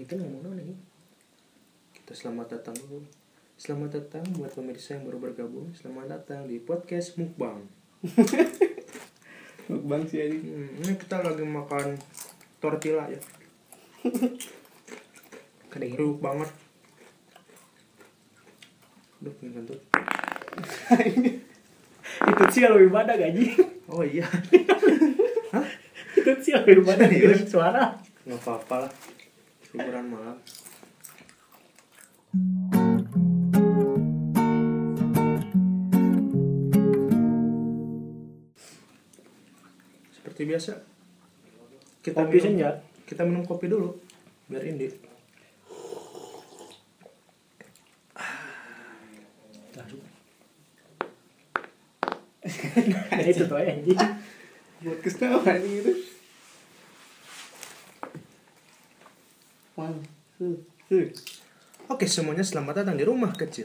ini kan ngomong nih kita selamat datang dulu selamat datang buat pemirsa yang baru bergabung selamat datang di podcast mukbang Bang sih aja. Hmm, ini kita lagi makan tortilla ya Kedengeran. Enak banget Duh, ini kentut. Itu sih lebih pada gaji. Oh iya, Itu sih lebih Serius? suara. nggak apa-apa lah. Liburan malam. Seperti biasa. Kita Kopi minum- senja. Kita minum kopi dulu. Biar indi. Nah itu tuh anjing. Buat ke sana ini gitu. One, two, three. Oke, semuanya selamat datang di rumah kecil.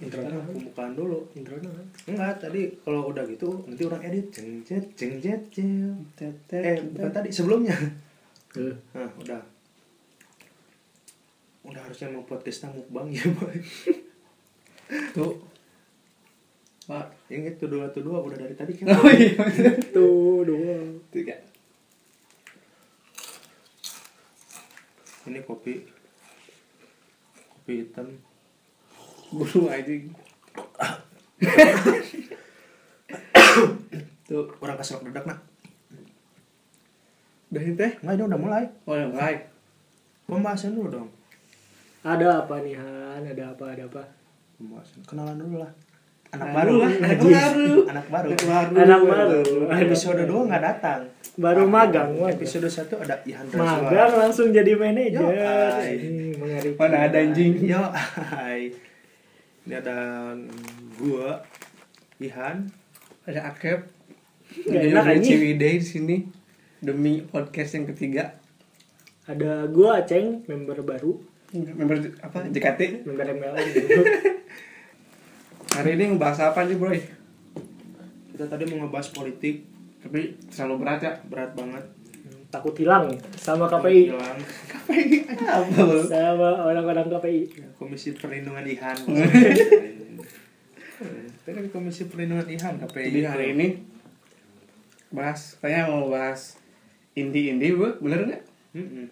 Intro pembukaan dulu. Intro kan. Enggak, tadi kalau udah gitu nanti orang edit jeng jet jeng jet jeng. Eh, bukan tadi sebelumnya. Tuh. Nah, udah. Udah harusnya mau podcastnya mukbang ya, Boy. Tuh. Pak. Yang itu dua tuh dua udah dari tadi kan. Oh iya. Tuh dua. Tiga. Ini kopi. Kopi hitam. Buru aja. Tuh. Orang kasih dedak nak. Udah teh. Enggak, ini udah mulai. Oh, udah mulai. Pembahasan dulu dong. Ada apa nih Han? Ada apa? Ada apa? Pembahasan. Kenalan dulu lah. Anak baru. lah. Anak Anak baru. baru. Anak baru. Anak baru. Anak baru. Episode 2 nggak datang. Baru magang. Episode 1 ada Ihan Magang langsung jadi manajer. Mana ada anjing. Yo, hai. Ini ada gua Ihan. Ada Akep. Ada. Ciwidey di sini demi podcast yang ketiga. Ada gua Aceng, member baru, Member apa? JKT. member MLM dulu. Hari ini ngebahas apa nih, Bro? Kita tadi mau ngebahas politik, Tapi selalu berat ya. berat banget. Takut hilang sama KPI. Hilang. Apa lu? Sama orang-orang KPI. Komisi Perlindungan Ihan. Itu kan Komisi Perlindungan Ihan KPI. Jadi hari ini bahas, kayaknya mau bahas indie-indie, Bu. Bener nggak? Mm-mm.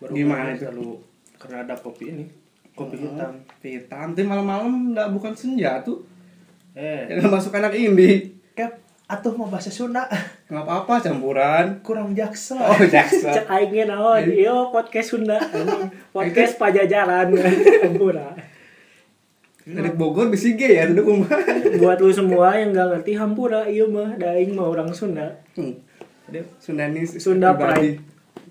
Baru Gimana itu? Lalu karena ada kopi ini, kopi Oh. hitam. Hitam. Nanti malam-malam nggak bukan senja tuh. Eh, Yang masuk anak indie. Cap, atuh mau bahasa Sunda Nggak apa-apa campuran. kurang jaksa. Oh, jaksa. Cek aingnya naon, iyo podcast Sunda. Podcast Pajajaran. Hampura. Dari Bogor bisa ge ya, tuh kumaha. Buat lu semua yang gak ngerti Hampura, iya mah daing mah orang Sunda. Hmm. Tadi, Sundanis Sunda pribadi.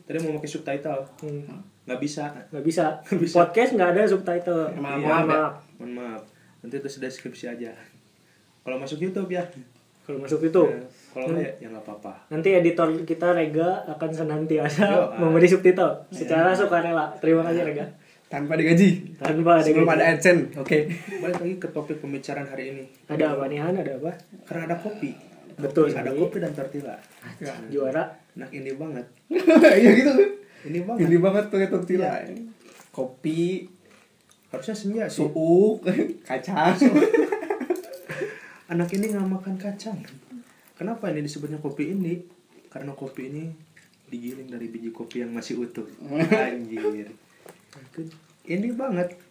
tadi mau pakai subtitle, Hmm. Nggak bisa. Gak bisa. Nggak bisa. Podcast gak ada subtitle. Ya, maaf, Iya, maaf, ya. maaf. Mohon maaf. Nanti itu sudah deskripsi aja. Kalau masuk YouTube ya. Kalau masuk itu. Ya, Kalau nggak ya nggak apa-apa. Nanti editor kita Rega akan senantiasa Yo, ah. memberi subtitle secara sukarela. Terima kasih Rega. Tanpa digaji. Tanpa ada Sebelum ada AdSense. Oke. Balik lagi ke topik pembicaraan hari ini. Ada apa nih Han? Ada apa? Karena ada kopi. Betul Ada sekali. kopi dan tortilla. Ya. Juara. Nah ini banget. Iya gitu. Ini banget. Ini banget pakai tortilla. Iya. Kopi, Harusnya senja sih. suuk, kacang. Anak ini nggak makan kacang. Kenapa ini disebutnya kopi ini? Karena kopi ini digiling dari biji kopi yang masih utuh. Anjir. Ini banget.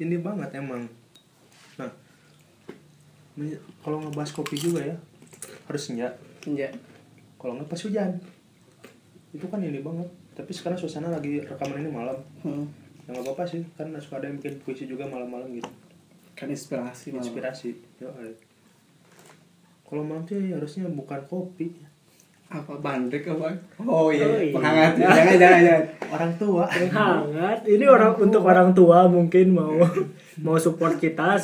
Ini banget emang. Nah, kalau ngebahas kopi juga ya, harus senja. Iya. Kalau nggak pas hujan. Itu kan ini banget. Tapi sekarang suasana lagi rekaman ini malam. Hmm. Ya nggak apa-apa sih, kan suka ada yang bikin puisi juga malam-malam gitu. Kan inspirasi malah. Inspirasi. Yo, ay. Kalau malam tuh ya harusnya bukan kopi. Apa bandrek apa? Oh iya, Oh, iya. penghangat. jangan jangan jangan. Orang tua. Yang hangat. Ini orang untuk orang tua mungkin mau mau support kita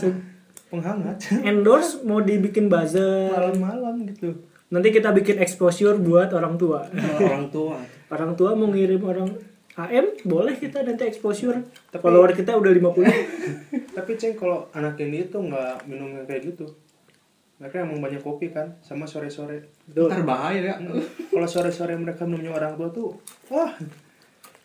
Penghangat. endorse mau dibikin buzzer. Malam-malam gitu. Nanti kita bikin exposure buat orang tua. Orang tua. Orang tua mau ngirim orang AM boleh kita nanti exposure. Tapi- Follower kita udah 50. Tapi ceng kalau anak ini tuh nggak minum yang kayak gitu. Mereka emang banyak kopi kan, sama sore-sore. Ntar bahaya ya. Kalau sore-sore mereka minumnya orang tua tuh, wah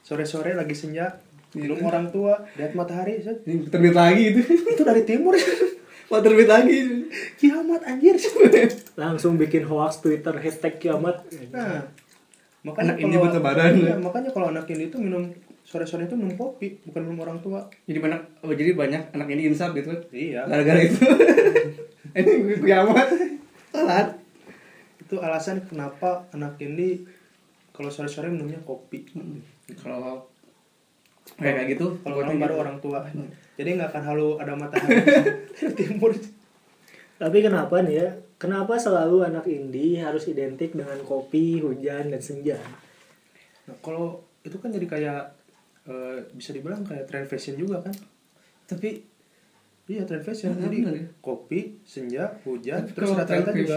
sore-sore lagi senja minum orang tua lihat matahari set. Terbit lagi itu. itu dari timur Mau terbit lagi. kiamat anjir langsung bikin hoax Twitter hashtag kiamat nah Anak ini buat lebaran. iya, makanya kalau anak ini tuh minum sore-sore itu minum kopi bukan minum orang tua Jadi banyak oh, jadi banyak anak ini insaf gitu iya Gara-gara itu. ini kiamat. Telat. itu alasan kenapa anak ini kalau sore-sore minumnya kopi Kalau kayak gitu, kalau orang baru gitu. orang tua jadi nggak akan halu ada matahari timur tapi kenapa nih ya kenapa selalu anak indie harus identik dengan kopi hujan dan senja nah kalau itu kan jadi kayak eh, bisa dibilang kayak trend fashion juga kan Tapi iya trend fashion Benar, jadi benar ya. kopi senja hujan Tapi terus rata-rata juga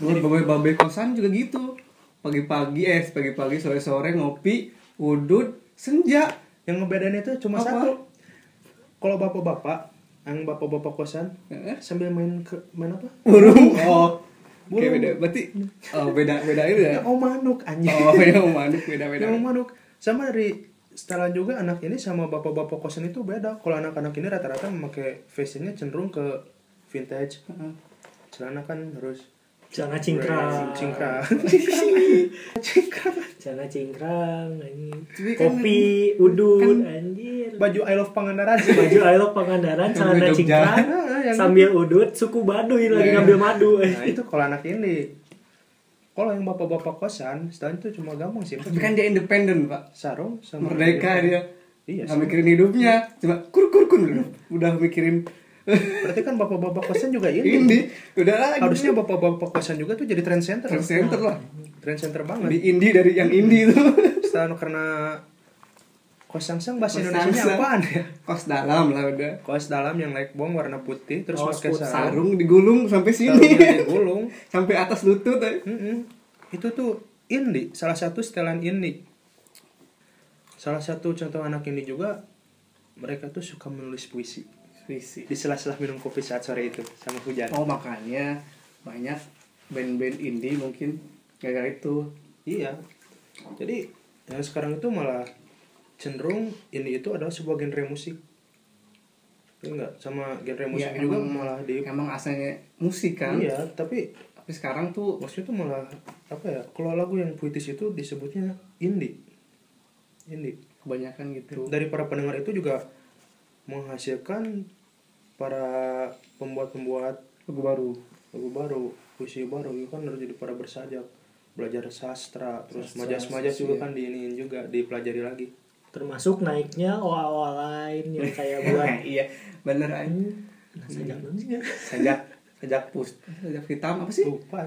dulu jadi babe-babe kosan juga gitu. Pagi-pagi eh pagi-pagi sore-sore ngopi, udut, senja. yang ngebedain itu cuma Apa? satu kalau bapak-bapak yang bapak-bapak kosan Eh, sambil main ke main apa Burung. Oh. Oke, Burung. beda. Berarti oh beda beda itu ya. yang om manuk anjing Oh, ya manuk beda-beda. yang om manuk sama dari setelan juga anak ini sama bapak-bapak kosan itu beda kalau anak-anak ini rata-rata memakai fashionnya cenderung ke vintage Heeh. celana kan harus celana cingkrang. Cingkrang. Cingkrang. Celana cingkrang anjing. Kan- kopi udut kan- anjir. Baju I love Pangandaran baju I love Pangandaran celana cingkrang Ah, yang sambil udut suku Baduy lagi Iya. ngambil madu. Nah itu kalau anak ini. Kalau yang bapak-bapak kosan setelan itu cuma gampang sih. Tapi kan dia independen, Pak. sarung sama Merdeka dia. iya sih. mikirin hidupnya, cuma kur kur kur udah mikirin berarti kan bapak-bapak kosan juga ini ini. Udah lah harusnya bapak-bapak kosan juga tuh jadi trend center trend center lah. trend center Di banget indie dari yang indie itu. setelah karena kos sangsang bahasa Indonesia sangsang. apaan ya Kos dalam lah udah. kos dalam yang like bong warna putih terus pakai sarung Sarung digulung sampai sini. digulung sampai atas lutut eh. Itu tuh indie salah satu setelan indie salah satu contoh anak indie juga mereka tuh suka menulis puisi Visi. di sela-sela minum kopi saat sore itu sama hujan Oh makanya banyak band-band indie mungkin gara-gara itu. iya jadi yang sekarang itu malah cenderung indie itu adalah sebuah genre musik enggak sama genre musik Ya, juga emang- malah di Emang asalnya musik kan. iya tapi Tapi sekarang tuh maksudnya tuh malah apa ya kalau lagu yang puitis itu disebutnya indie indie kebanyakan gitu. dari para pendengar itu juga menghasilkan para pembuat-pembuat Lagu baru. lagu baru puisi baru itu kan harus jadi para bersajak belajar sastra terus majas-majas juga sosial. kan diiniin juga dipelajari lagi termasuk naiknya oa-oa lain yang kayak buat iya, bener aja. sajak ya. Sajak sajak pus, sajak hitam apa sih? lupa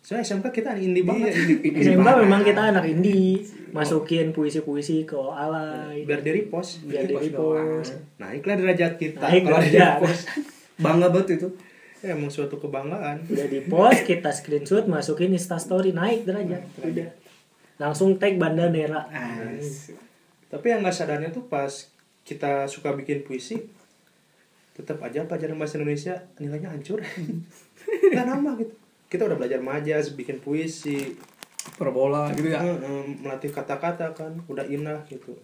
soalnya SMK kita indie Iya, banget. Ini SMK banget. memang kita anak indie. Masukin puisi-puisi ke oa lain biar di repost. Biar repost repost. naiklah derajat kita Naik kalau derajat. repost. bangga banget itu. ya emang suatu kebanggaan. Udah di post kita screenshot masukin instastory naik derajat. Udah. Langsung tag nera. As. tapi yang nggak sadarnya tuh pas kita suka bikin puisi tetap aja pelajaran bahasa Indonesia nilainya hancur. Nggak nambah gitu kita udah belajar majas bikin puisi. Perbola gitu ya. melatih kata-kata kan udah indah gitu.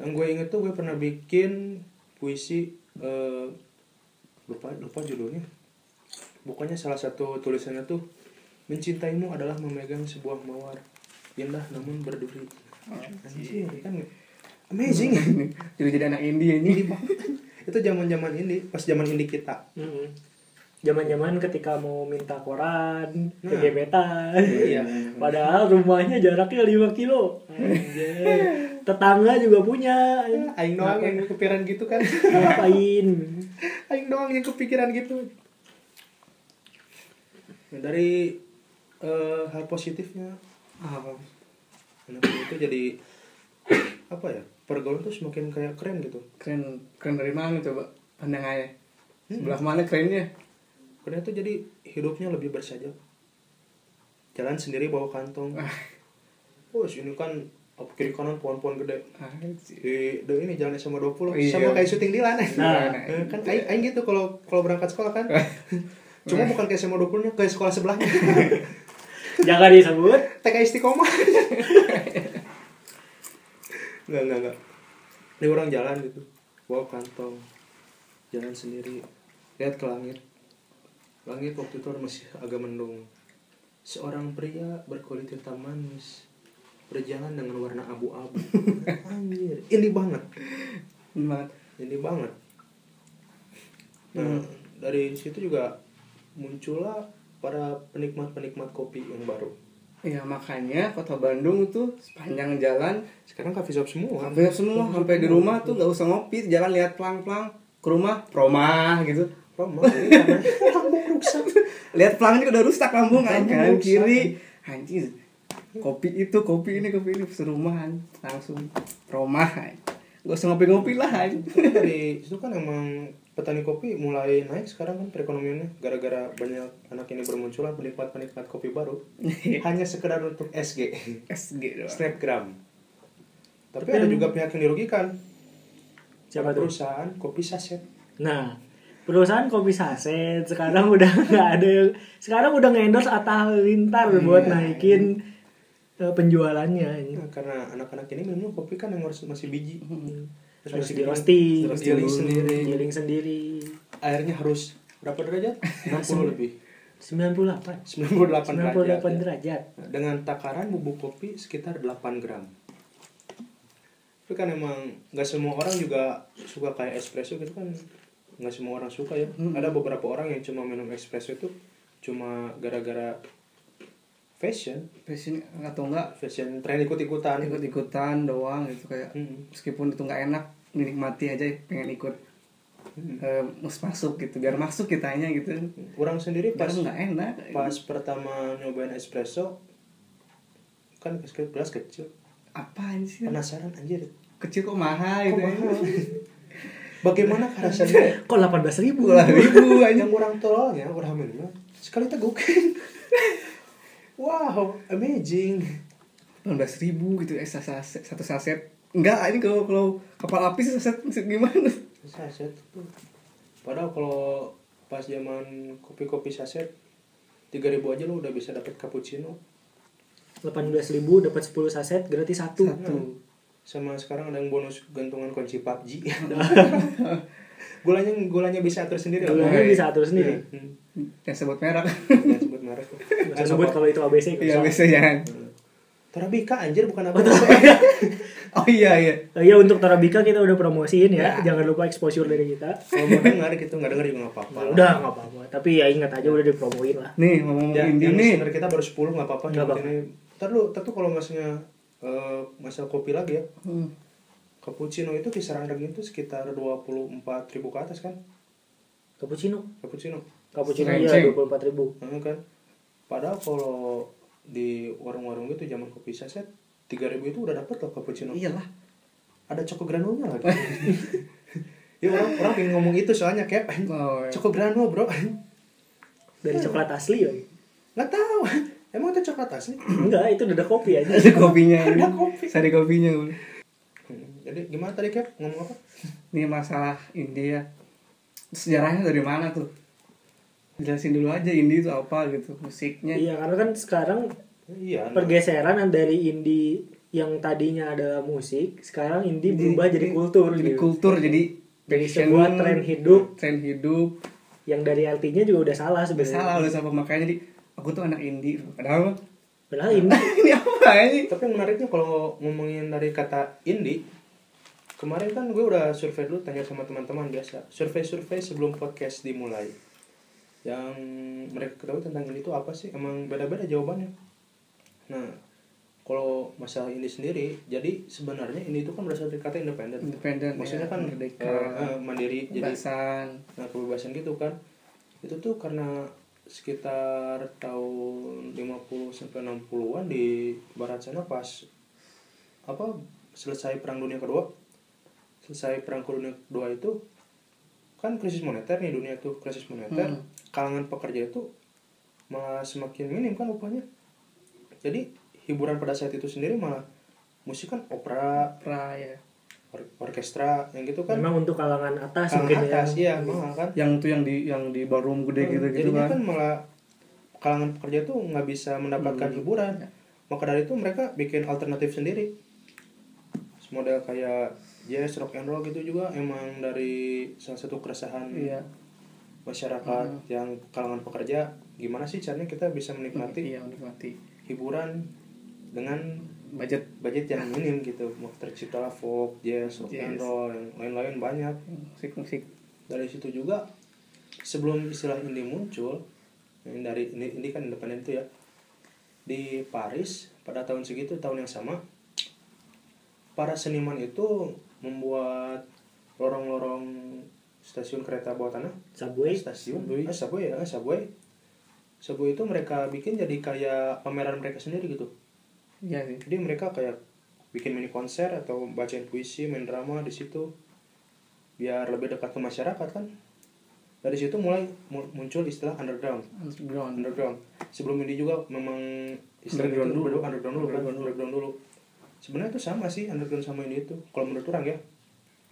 Yang gue inget tuh gue pernah bikin puisi eh, lupa lupa judulnya. Pokoknya salah satu tulisannya tuh mencintaimu adalah memegang sebuah mawar indah namun berduri. Anjir, kan amazing. Jadi jadi anak indie ini. itu zaman zaman ini pas zaman ini kita. Mm-mm. Zaman-zaman ketika mau minta koran, Nah. kegebetan. Iya. Padahal rumahnya jaraknya 5 kilo. Anjir. Tetangga juga punya. aing doang yang kepikiran gitu kan Ngapain? aing doang yang kepikiran gitu Nah, dari eh, hal positifnya apa anak itu jadi apa ya pergaulan tuh semakin kayak keren gitu Keren keren dari mana coba? Pandang aja. Sebelah mana kerennya? Keren tuh jadi hidupnya lebih bersajak jalan sendiri bawa kantong oh sini kan apa kiri kanan pohon-pohon gede di, di ini jalan sama 20 Iya. sama kayak syuting Dilan Nah. Eh, kan aing, aing gitu kalau kalau berangkat sekolah kan cuma bukan kayak sama 20 nya kayak sekolah sebelahnya Jangan disebut. TK Istiqomah Enggak, enggak, enggak. Ini orang jalan gitu. Bawa kantong. Jalan sendiri. Lihat ke langit. Langit waktu itu masih agak mendung. Seorang pria berkulit hitam manis berjalan dengan warna abu-abu. Anjir, ini banget. Banget. Ini banget. Nah, dari situ juga muncullah para penikmat-penikmat kopi yang baru. Ya makanya kota Bandung tuh sepanjang jalan Sekarang coffee shop semua. hampir semua sampai di rumah tuh nggak usah ngopi jalan lihat pelang-pelang ke rumah promah gitu ini lambung rusak. lihat pelang juga udah rusak lambung kan? Lambung kanan rusak. kiri. Anjir kopi itu kopi ini kopi ini. Serumahan. Langsung promah gak usah ngopi-ngopi lah dari situ kan emang petani kopi mulai naik sekarang kan perekonomiannya. Gara-gara banyak anak ini bermunculan penikmat-penikmat kopi baru. Hanya sekedar untuk SG SG doang. Snapgram. Tapi, Tapi ada juga pihak yang dirugikan. Siapa perusahaan kopi saset. Nah, perusahaan kopi saset sekarang udah nggak ada yang sekarang udah ngendorse Atta Halilintar buat Iya. naikin eh, penjualannya. Nah, karena anak-anak ini minum kopi kan yang harus masih biji Terus masih di roasting, terus giling sendiri giling sendiri. airnya harus berapa derajat 60 lebih 98. 98 derajat 98 ya. derajat. Nah, dengan takaran bubuk kopi sekitar 8 gram tapi kan emang nggak semua orang juga suka kayak espresso gitu kan nggak semua orang suka ya. Ada beberapa orang yang cuma minum espresso itu cuma gara-gara fashion. Passion atau enggak fashion tren ikut-ikutan. Ikut-ikutan doang gitu kayak Hmm. meskipun itu nggak enak menikmati aja pengen ikut. Hmm. mus masuk gitu biar masuk kitanya gitu. Orang sendiri pas nggak enak. pas pertama nyobain espresso kan gelas kecil. Apaan sih? Penasaran anjir. Kecil kok mahal kok gitu mahal bagaimana rasanya Kok 18 ribu? Puluhan ribu aja yang kurang tololnya orang minum sekali teguk wow amazing. 18 ribu gitu eh saset, satu saset. Enggak ini kalau kalau kapal api saset maksud gimana? Saset padahal kalau pas zaman kopi-kopi saset 3000 aja lu udah bisa dapet cappuccino. 18 ribu dapat 10 saset gratis satu. Satu. Sama sekarang ada yang bonus gantungan kunci PUBG gulanya gulanya bisa atur sendiri loh Gulanya bisa atur sendiri. Hmm. yang sebut merek Jangan sebut merek Nggak usah sebut kalau itu ABC iya biasa jangan Torabika anjir bukan apa oh iya iya Oh iya untuk Torabika kita udah promosiin ya. Ya. Jangan lupa exposure dari kita. kalau mau dengar gitu nggak denger juga nggak apa-apa. Udah nggak apa-apa. Tapi ya ingat aja udah dipromoin lah. nih ngomong ya, yang nih kita baru 10 nggak apa-apa Nggak apa-apa. ini ntar lu ntar tuh kalau maksudnya eh, masalah kopi lagi ya. Hmm. cappuccino itu kisaran harganya itu sekitar 24 ribu ke atas kan? Cappuccino. cappuccino. Cappuccino ya 24 ribu. Nah, kan? Padahal kalau di warung-warung itu zaman kopi saset 3000 itu udah dapet loh cappuccino. Iyalah. Ada coko granulnya lagi. Ya orang orang pengen ngomong itu soalnya kayak oh, iya. coko granul bro. Dari coklat asli ya. nggak tahu emang itu coklat asli Enggak, itu udah ada kopi aja. ada kopinya Ada kopi. sari kopinya jadi gimana tadi Cap ngomong apa ini masalah India sejarahnya dari mana tuh jelasin dulu aja Indie itu apa gitu musiknya Iya, karena kan sekarang iya nah. pergeseran dari indie yang tadinya adalah musik, sekarang indie Jadi- berubah jadi kultur jadi gitu. kultur jadi Jadi sebuah tren hidup. tren hidup Yang dari artinya juga udah salah sebenarnya. salah udah salah makanya jadi aku tuh anak indie padahal Padahal indie. Ini apa ini? Tapi yang menariknya kalau ngomongin dari kata indie kemarin kan gue udah survei dulu tanya sama teman-teman biasa. Survei-survei sebelum podcast dimulai. Yang mereka ketahui tentang indie itu apa sih? Emang beda-beda jawabannya. Nah kalau masalah indie sendiri jadi sebenarnya indie itu kan berasal dari kata independen. Independen maksudnya ya, kan merdeka eh, eh, mandiri jadi kebebasan. Nah kebebasan gitu kan. Itu tuh karena sekitar tahun 50 sampai 60-an di barat sana pas apa selesai perang dunia kedua. Selesai perang dunia kedua itu kan krisis moneter nih dunia tuh krisis moneter. Hmm. kalangan pekerja itu malah semakin minim kan upahnya. Jadi hiburan pada saat itu sendiri malah musik kan opera. Pra ya orkestra yang gitu kan. Memang untuk kalangan atas kalangan mungkin atas ya. iya mahal kan. Yang tuh yang di yang di ballroom gede gitu gitu jadinya kan. kan malah kalangan pekerja tuh nggak bisa mendapatkan Hmm. hiburan. Maka dari itu mereka bikin alternatif sendiri. Model kayak jazz rock and roll gitu juga emang dari salah satu keresahan iya. masyarakat Hmm. yang kalangan pekerja. Gimana sih caranya kita bisa menikmati iya menikmati. hiburan dengan budget budget yang minim gitu. Mau terciptalah folk jazz rock and Yes. roll yang lain-lain banyak. Musik musik. Dari situ juga sebelum istilah indie muncul yang dari ini ini kan independen itu ya di Paris pada tahun segitu tahun yang sama para seniman itu membuat lorong-lorong stasiun kereta bawah tanah. Subway. Eh, stasiun. Subway. Ah, subway ya subway. Subway itu mereka bikin jadi kayak pameran mereka sendiri gitu iya sih jadi mereka kayak bikin mini konser atau bacain puisi main drama di situ. Biar lebih dekat ke masyarakat kan? Dari situ mulai mu- muncul istilah underground. Underground. Underground. Sebelum ini juga memang istilah Underground itu dulu. underground dulu kan? Underground dulu. underground dulu. Sebenarnya itu sama sih underground sama ini itu. Kalau menurut orang ya.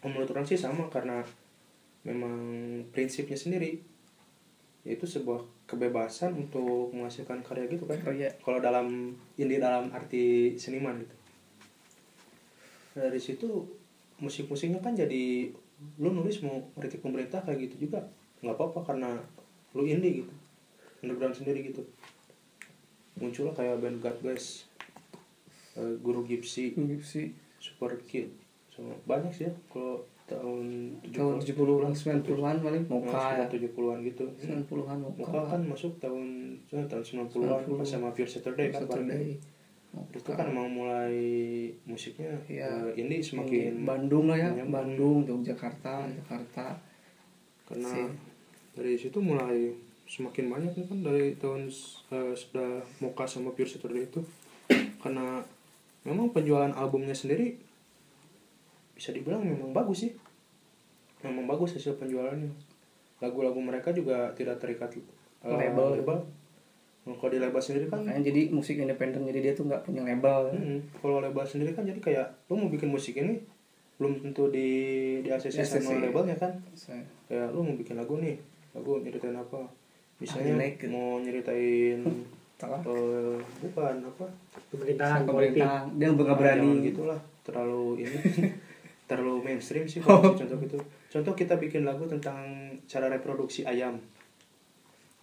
Menurut orang sih sama karena memang prinsipnya sendiri. Yaitu sebuah kebebasan untuk menghasilkan karya gitu kan? Karya kalau dalam ini dalam arti seniman gitu. Dari situ musik-musiknya kan jadi lu nulis mau kritik pemerintah kayak gitu juga nggak apa-apa karena lu indie gitu. Underground sendiri gitu. Muncullah kayak band God Bless eh, Guru Gypsy sih Super Kid sama banyak sih ya. Kalau tahun tahun 70-an 90-an paling Moka ya 70-an gitu 90-an Moka Moka kan masuk tahun tahun 90-an 90. pas sama Pure Saturday kan bareng. Saturday itu kan mau mulai musiknya Iya. eh, ini semakin Bandung lah ya menyambung. Bandung Yogyakarta Jakarta karena sih. dari situ mulai semakin banyak kan dari tahun eh, sudah Moka sama Pure Saturday itu karena memang penjualan albumnya sendiri bisa dibilang memang bagus sih memang bagus hasil penjualannya lagu-lagu mereka juga tidak terikat eh, Label. label. Nah, kalau di label sendiri kan makanya jadi musik independen jadi dia tuh nggak punya label Mm-mm. Kalau label sendiri kan jadi kayak lu mau bikin musik ini belum tentu di di ACC sama labelnya kan. Saya- Kayak lu mau bikin lagu nih, lagu nyeritain apa? Misalnya gitu. mau nyeritain salah eh, bukan apa? Pemerintahan politik. pemerintah dia nggak berani gitulah, terlalu ini terlalu mainstream sih Oh. kalau contoh gitu. Contoh kita bikin lagu tentang cara reproduksi ayam.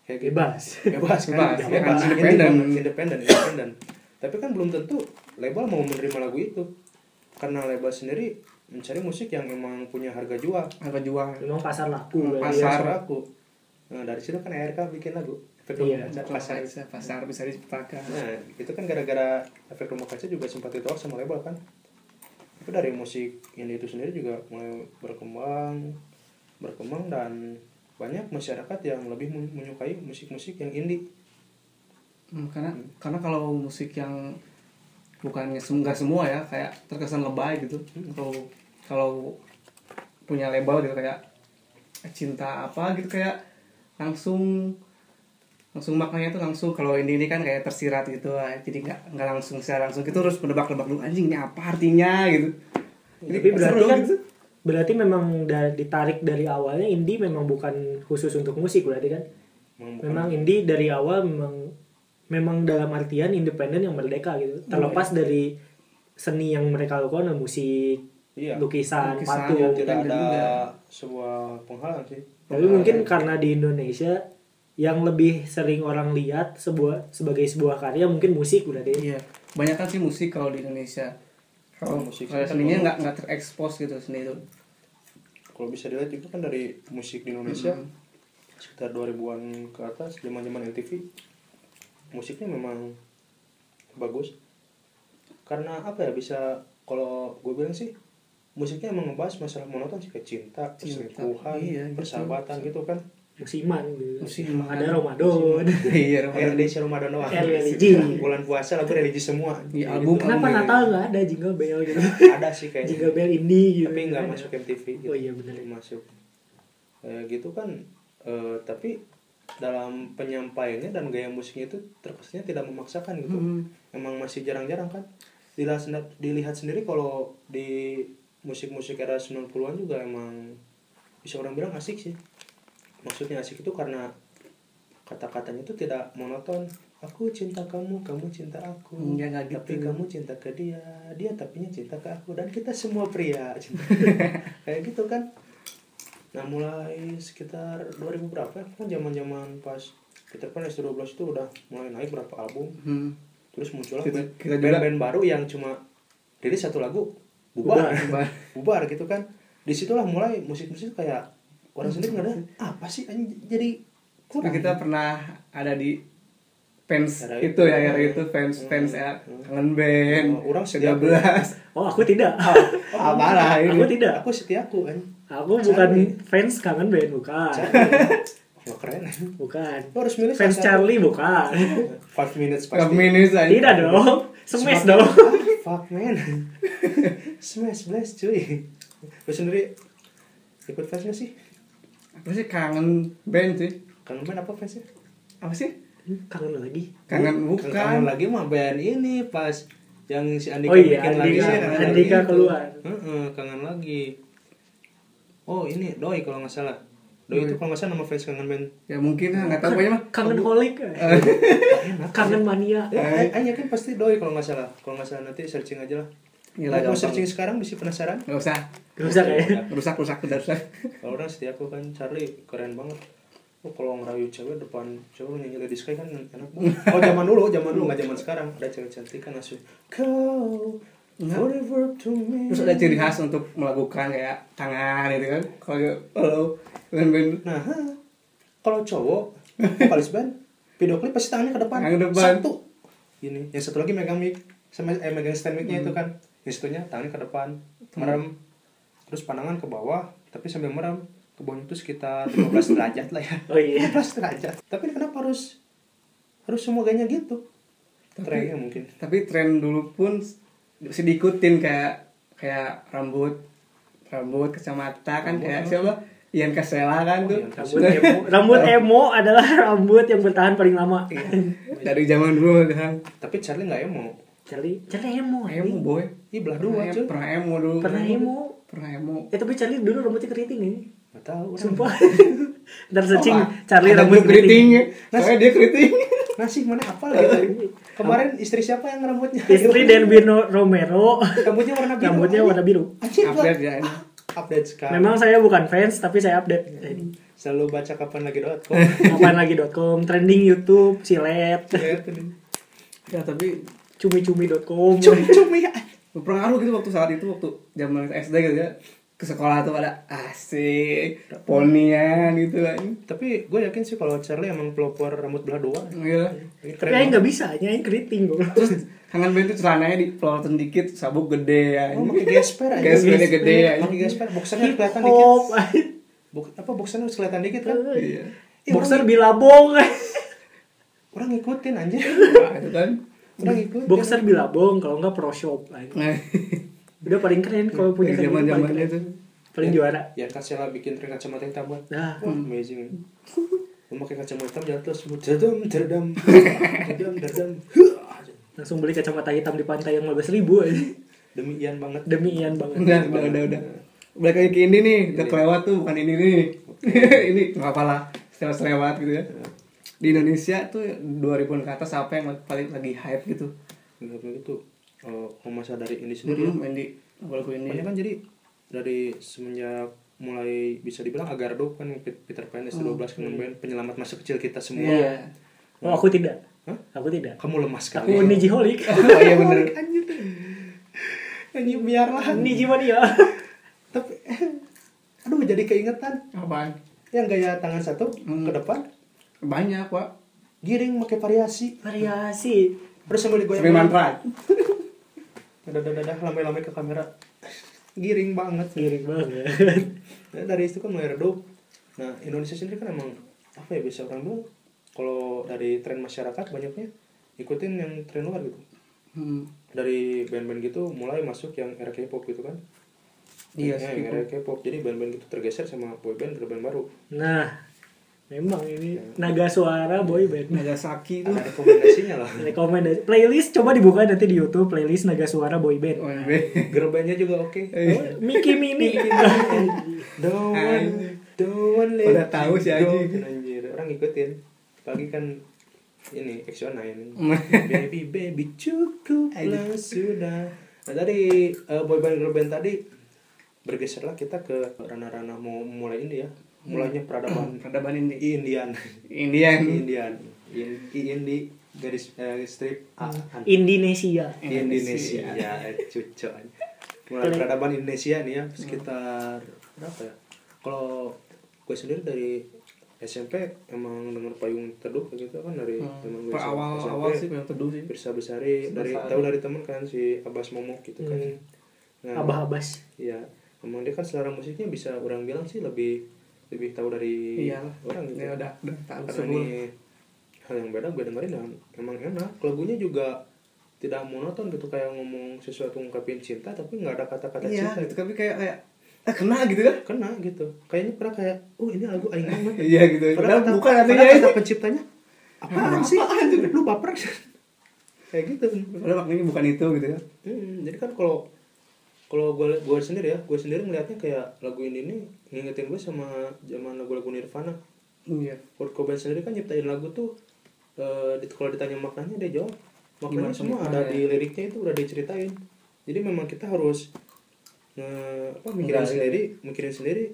Kayak gitu Bebas. bebas kan Bebas, bebas, kan? independen Independen. independen tapi kan belum tentu label mau menerima lagu itu karena label sendiri mencari musik yang memang punya harga jual apa jual Memang pasar laku. Hmm, kan. pasar. Pasar aku nah dari situ kan ARK bikin lagu efek Iya, rumah kaca pasar pasar pasar bisa diciptakan nah itu kan gara-gara efek rumah kaca juga sempat ditolak sama label kan itu dari musik ini itu sendiri juga mulai berkembang berkembang dan banyak masyarakat yang lebih men- menyukai musik-musik yang indie. Hmm, karena karena kalau musik yang bukannya sem- nggak semua ya kayak terkesan lebay gitu. Kalau kalau punya label gitu kayak cinta apa gitu kayak langsung langsung maknanya tuh langsung kalau ini ini kan kayak tersirat gitu ah. jadi nggak nggak langsung secara langsung gitu terus menebak-nebak dulu anjing ini apa artinya gitu jadi Tapi berarti seru kan gitu. berarti memang da- ditarik dari awalnya indie memang bukan khusus untuk musik berarti kan. Memang Memang indie dari awal memang memang dalam artian independen yang merdeka gitu. Terlepas dari seni yang mereka lakukan musik, Iya. lukisan, Lukisan, patung. tidak ada juga. sebuah penghalang sih. Tapi mungkin karena di Indonesia yang lebih sering orang lihat sebuah sebagai sebuah karya mungkin musik berarti. iya banyak kan sih musik kalau di Indonesia kalau Kalau musik kalau seninya nggak nggak terekspos gitu seni itu Kalau bisa dilihat juga kan dari musik di Indonesia Hmm. sekitar 2000-an ke atas, zaman-zaman MTV, musiknya memang bagus. Karena apa ya bisa kalau gue bilang sih musiknya emang ngebahas masalah monoton sih kayak cinta, Cinta, perselingkuhan, iya, gitu. persahabatan gitu kan. Musiman gitu. Musiman. Ada Ramadan. iya religi Ramadan doang. religi. Bulan puasa lagu religi semua. Di Gitu. album Kenapa album Natal nggak ada jingle bell gitu? ada sih kayaknya. jingle bell indie gitu. tapi nggak Ada. masuk MTV gitu. Oh iya, bener. masuk Eh, gitu kan eh, tapi dalam penyampaiannya dan gaya musiknya itu terkesannya tidak memaksakan gitu Hmm. emang masih jarang-jarang kan dilihat, dilihat sendiri kalau di musik-musik era 90-an juga emang bisa orang bilang asik sih maksudnya asik itu karena kata-katanya itu tidak monoton. Aku cinta kamu kamu cinta aku. Enggak, enggak tapi gitu. kamu cinta ke dia dia tapinya cinta ke aku. Dan kita semua pria. Cinta kayak gitu kan. Nah mulai sekitar 2000 berapa? Ya kan zaman zaman pas Peter Pan S12 itu udah mulai naik berapa album. Hmm. terus muncullah band-band baru yang cuma rilis satu lagu bubar Bubar. bubar gitu kan. Di situlah mulai musik-musik kayak orang sendiri nggak ada apa sih jadi kurang kita pernah ada di fans Era itu ya era itu fans Hmm. fans ya Hmm. kangen band Oh, orang setia 13 Oh aku tidak. ah parah Aku ini tidak. aku setiaku kan Aku bukan fans kangen band bukan. Wah keren Bukan. Lo harus milih Fans. Charlie bukan. Five minutes pasti minus aja Tidak dong. Smash dong. Fuck man Smash blast cuy Lo sendiri ikut fans gak sih? Apa sih kangen band sih? Kangen band apa fansnya? apa sih? Kangen lagi. kangen Kangen bukan. lagi mah band ini pas yang si Andika Oh iya, bikin lagi Andika- sih, kangen Andika lagi itu. keluar. Heeh, kangen lagi. Oh ini Doi kalau nggak salah. Doi itu kalau nggak salah nama fans kangen band. Ya mungkin nggak tahu pokoknya mah. Kangen holik. Kangen mania. Eh, eh, yakin pasti Doi kalau nggak salah. Kalau nggak salah nanti searching aja lah. Gila, Mau gampang. searching sekarang bisa penasaran? nggak usah Gak usah kayak. rusak rusak udah rusak Kalau orang setia aku kan Charlie keren banget. Oh kalau ngerayu cewek depan cewek nyanyi Lady Sky kan enak banget. Oh zaman dulu, zaman dulu nggak zaman sekarang. Ada cewek cantik kan langsung kau forever to me. terus ada ciri khas untuk melakukan kayak tangan gitu kan kalau kalau band-band Nah, kalau cowok vokalis band video klip pasti tangannya ke depan. Tangan ke depan. Satu. Ini, yang satu lagi megang mic sama eh megang stand mic-nya itu kan. Yang satunya tangannya ke depan, merem. Terus pandangan ke bawah, tapi sambil merem. Ke bawah itu sekitar 15 derajat lah ya. Oh iya. 15 derajat. Tapi kenapa harus harus semua gayanya gitu? Trennya mungkin. tapi tren dulu pun masih diikutin kayak kayak rambut rambut kacamata kan Rambut kayak apa? siapa Ian Kasela kan tuh Ian Rambut emo, rambut emo adalah rambut yang bertahan paling lama. dari zaman dulu kan Tapi Charlie nggak emo. Charlie, Charlie emo. emo boy Ih belah dua pernah, cuy. pernah emo dulu Pernah emo. Pernah emo Eh tapi Charlie dulu rambutnya keriting ini. Gak tahu. Sumpah. Ntar searching Oh, Charlie ada rambut keriting keriting. soalnya dia keriting Nasi mana apa gitu. Kemarin istri siapa yang rambutnya? Istri Delvino Romero. Rambutnya warna biru. Rambutnya warna biru. Anjir, update ya ini update sekarang. Memang saya bukan fans tapi saya update. Selalu baca kapan lagi dot com. Apaan lagi.com, trending YouTube, silet, ya tapi cumi-cumi.com. Cumi-cumi. Berpengaruh gitu waktu saat itu waktu zaman SD gitu ya ke sekolah tuh ada asik ponian gitu kan Tapi gue yakin sih kalau Charlie emang pelopor rambut belah. Ini Tapi keren banget. nggak bisa, aing keriting gue. terus tangan band itu celananya di pelototan dikit sabuk gede ya Oh, pakai gesper aja. Gespernya gede ya Pakai gesper, boxernya kelihatan dikit. Bok, apa boxernya kelihatan dikit kan? iya Boxer orang, bilabong. orang ngikutin anjir. Nah, itu kan Orang ngikutin. Boxer bilabong kalau nggak pro shop. nah Udah paling keren kalau punya zaman paling zamannya tuh Paling juara. Ya Kasela bikin tren kacamata hitam buat. Nah, Wah, amazing. Lu pakai kacamata hitam jalan terus derdam derdam derdam derdam langsung beli kacamata hitam di pantai yang 15 ribu aja. demi Ian banget. Demi Ian banget. udah udah udah udah balik lagi ke ini nih udah kelewat tuh bukan ini nih ini nggak apa lah setelah selewat gitu ya di Indonesia tuh 2000 ke atas apa yang paling lagi hype gitu begitu. Oh, kalau masa dari ini sendiri ya. hmm, main di lagu ini Banyak kan jadi dari semenjak mulai bisa dibilang Agardo kan Peter Pan S12 kan band penyelamat masa kecil kita semua. iya Oh, aku tidak. Hah? Aku tidak. Kamu lemah sekali. Aku Nijiholik. oh iya bener Anjir. Anjir biarlah. Niji mania. Tapi aduh jadi keingetan apaan yang gaya tangan satu Hmm. ke depan banyak pak. Giring pakai variasi. Variasi. terus sambil digoyang Semi mantra. dadah dadah dadah lambai-lambai ke kamera. Giring banget. Giring banget. Nah, dari itu kan mulai redup. Nah Indonesia sendiri kan emang apa ya bisa orang bilang kalau dari tren masyarakat banyaknya ikutin yang tren luar gitu. Hmm. dari band-band gitu mulai masuk yang era K-pop gitu kan. Iya, Ya, yang era K-pop. Jadi band-band gitu tergeser sama boyband ke band baru. Nah, memang ini naga suara boy band. Nagasaki tuh. Ada rekomendasinya lah. Rekomendasi playlist coba dibuka nanti di YouTube playlist naga suara boy band. OMB girl bandnya juga oke. Oh, Mickey Mini. don't want don't want let Udah tahu you sih, anjing. anjir orang ngikutin. Pagi kan ini Exona ini baby baby cukuplah sudah. Nah dari uh, boyband girl band tadi bergeserlah kita ke ranah-ranah mau mulai ini ya mulainya peradaban. Peradaban ini. Indian. Indian. Indian. In, Indi garis eh, strip A an- Indonesia. Indonesia. Ya cucu mulai peradaban Indonesia nih ya sekitar berapa ya? Kalau gue sendiri dari SMP emang denger payung teduh gitu kan dari teman gue awal awal sih yang teduh sih. Pirsa Besari dari tahu dari teman kan si Abbas Momok gitu kan. Nah, abah abas Iya, emang dia kan selera musiknya bisa orang bilang sih lebih lebih tahu dari Iyalah. orang gitu. ya udah udah tahu Karena ini hal yang beda gue dengerin dan emang enak. Lagunya juga tidak monoton gitu kayak ngomong sesuatu ngungkapin cinta tapi nggak ada kata-kata iya cinta. gitu. Tapi kayak kayak ah, kena gitu kan? Kena gitu. Kayaknya pernah kayak oh ini lagu aing banget. Iya gitu. Padahal kata- bukan artinya padahal kata penciptanya apaan sih? lu baper. Kayak gitu. Padahal maknanya bukan itu gitu kan Hmm, jadi kan kalau kalau gue gue sendiri ya gue sendiri ngeliatnya kayak lagu ini nih ngingetin gue sama zaman lagu-lagu Nirvana. Iya. Kurt Cobain sendiri kan nyiptain lagu tuh eh, di- kalau ditanya maknanya dia jawab maknanya Gimana semua ada di liriknya itu udah diceritain. Jadi memang kita harus nge, apa mikirin Menggali. sendiri mikirin sendiri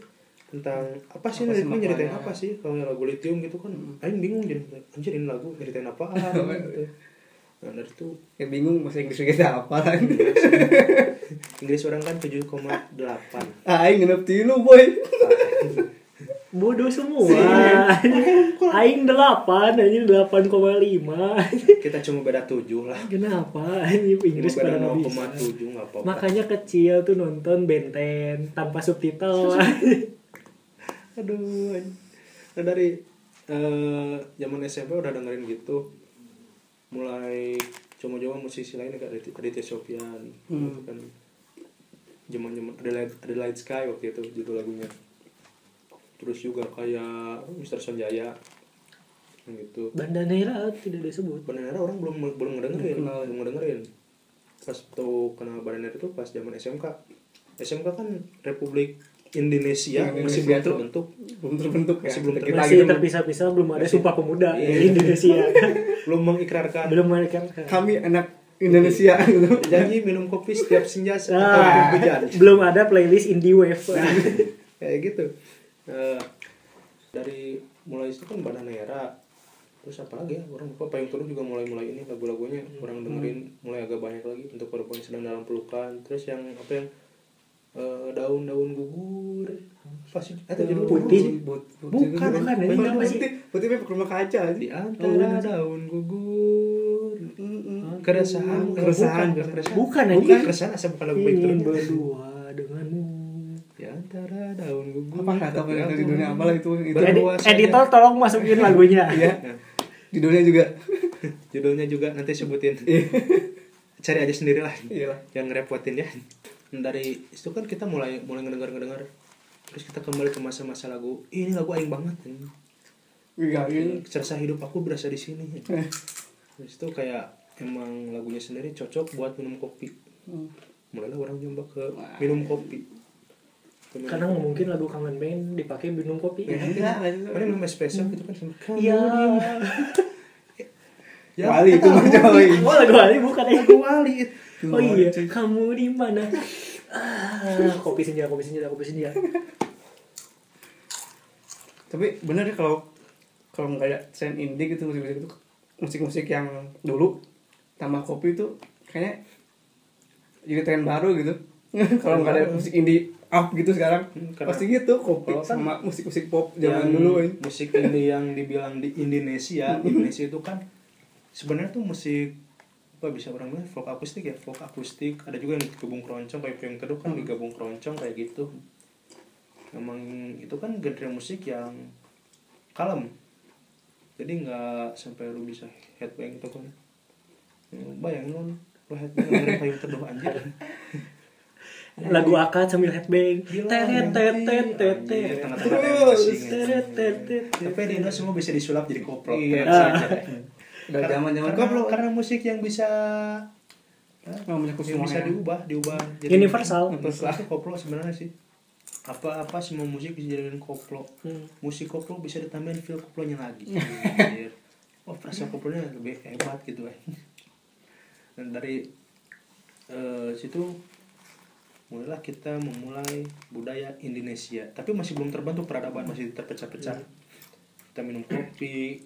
tentang apa sih Apa liriknya nyeritain apa sih? Kalau lagu lithium gitu kan Aing bingung jadi anjir ini lagu nyeritain apaan gitu. Dari itu ya bingung bahasa Inggris kita apa kan? Inggris orang kan 7,8 ah aing ngenep tilu boy. Bodoh semua. Aing delapan koma lima. Kita cuma beda 7 lah. Kenapa? Ini Inggris pada nggak bisa 0,7 nggak apa-apa. Makanya kecil tuh nonton Benten tanpa subtitle. Aduh nah dari eh, zaman SMP udah dengerin gitu mulai coba-coba musisi lain kayak Adit- Aditya Sofyan gitu kan zaman zaman Adelaide, Adelaide Sky waktu itu judul lagunya. Terus juga kayak. Sonjaya yang gitu Bandanera tidak disebut. Bandanera orang belum belum ngedengerin. Kenal. belum ngedengerin. Pas tuh kenal Bandanera itu pas zaman SMK SMK kan Republik Indonesia, Indonesia masih belum terbentuk. belum terbentuk ya. Masih belum Kita masih terpisah-pisah belum ada sumpah pemuda. Iya. di Indonesia. Belum mengikrarkan. Belum ada kami anak Indonesia. Gitu. Janji minum kopi setiap senja atau Ah, hujan belum ada playlist indie wave. Kayak gitu. Eh, dari mulai itu kan Bandanera terus apa lagi ya? Orang lupa payung teduh juga mulai mulai ini lagu-lagunya. Orang dengerin mulai agak banyak lagi untuk perempuan yang sedang dalam pelukan. Terus yang apa yang eh, daun-daun gugur. Sih? Itu judul Putih. Bukan, bukan, sih? putih putih memang rumah kaca di antara daun. gugur. Keresahan. Keresahan. bukan Bukan, keresahan. Asal bukan lagu baik terus berdua denganmu. Di antara daun gugur. Apa tahu yang di dunia apa lah itu. itu editor tolong masukin lagunya. Iya. di dunia juga. Judulnya juga nanti sebutin. Cari aja sendiri lah iya. Yang ngerepotin ya dari itu kan kita mulai mulai ngedengar ngedengar terus kita kembali ke masa-masa lagu "Ih, ini lagu aing banget Iya, ini serasa hidup aku berasa di sini terus itu kayak emang lagunya sendiri cocok buat minum kopi. Mulailah orang nyoba ke minum kopi. Minum karena nggak mungkin lagu kangen band dipakai minum kopi Ya, Iya, Mana minum espresso gitu kan sama Iya. Ya, Wali itu mah. Oh lagu Ali bukan ya? Lagu wali. Oh iya, kamu di mana? Ah, kopi senja, kopi senja, kopi senja. tapi bener ya kalau kalau nggak ada tren indie gitu musik-musik itu musik-musik yang dulu tambah kopi itu kayaknya jadi tren baru gitu kalau nggak ada musik indie up gitu sekarang Hmm, karena- pasti gitu kopi kan- sama musik-musik pop zaman dulu ini musik indie yang dibilang di Indonesia Indonesia itu kan sebenarnya tuh musik apa bisa orang bilang folk akustik ya folk akustik. Ada juga yang digabung keroncong kayak yang teduh kan digabung keroncong kayak gitu. Emang itu kan genre musik yang kalem. Jadi nggak sampai lu bisa headbang gitu kan. Ya, bayangin lu lu headbang dengerin payung teduh anjir. Lagu akad sambil headbang. Teret teret teret teret teret. tengah-tengah teret teret teret. tapi di Indo semua bisa disulap jadi koplo Iya. Udah Karena- zaman zaman karena, karena musik yang bisa namanya yang kusuma bisa ya. diubah diubah. Universal. universal. Itu koplo sebenarnya sih. Apa apa semua musik bisa dijadiin koplo. Hmm. musik koplo bisa ditambahin feel koplonya lagi. Oh frasa populernya lebih hebat gitu kan dan dari eh, situ mulailah kita memulai budaya Indonesia. Tapi masih belum terbentuk peradaban masih terpecah-pecah. Kita minum kopi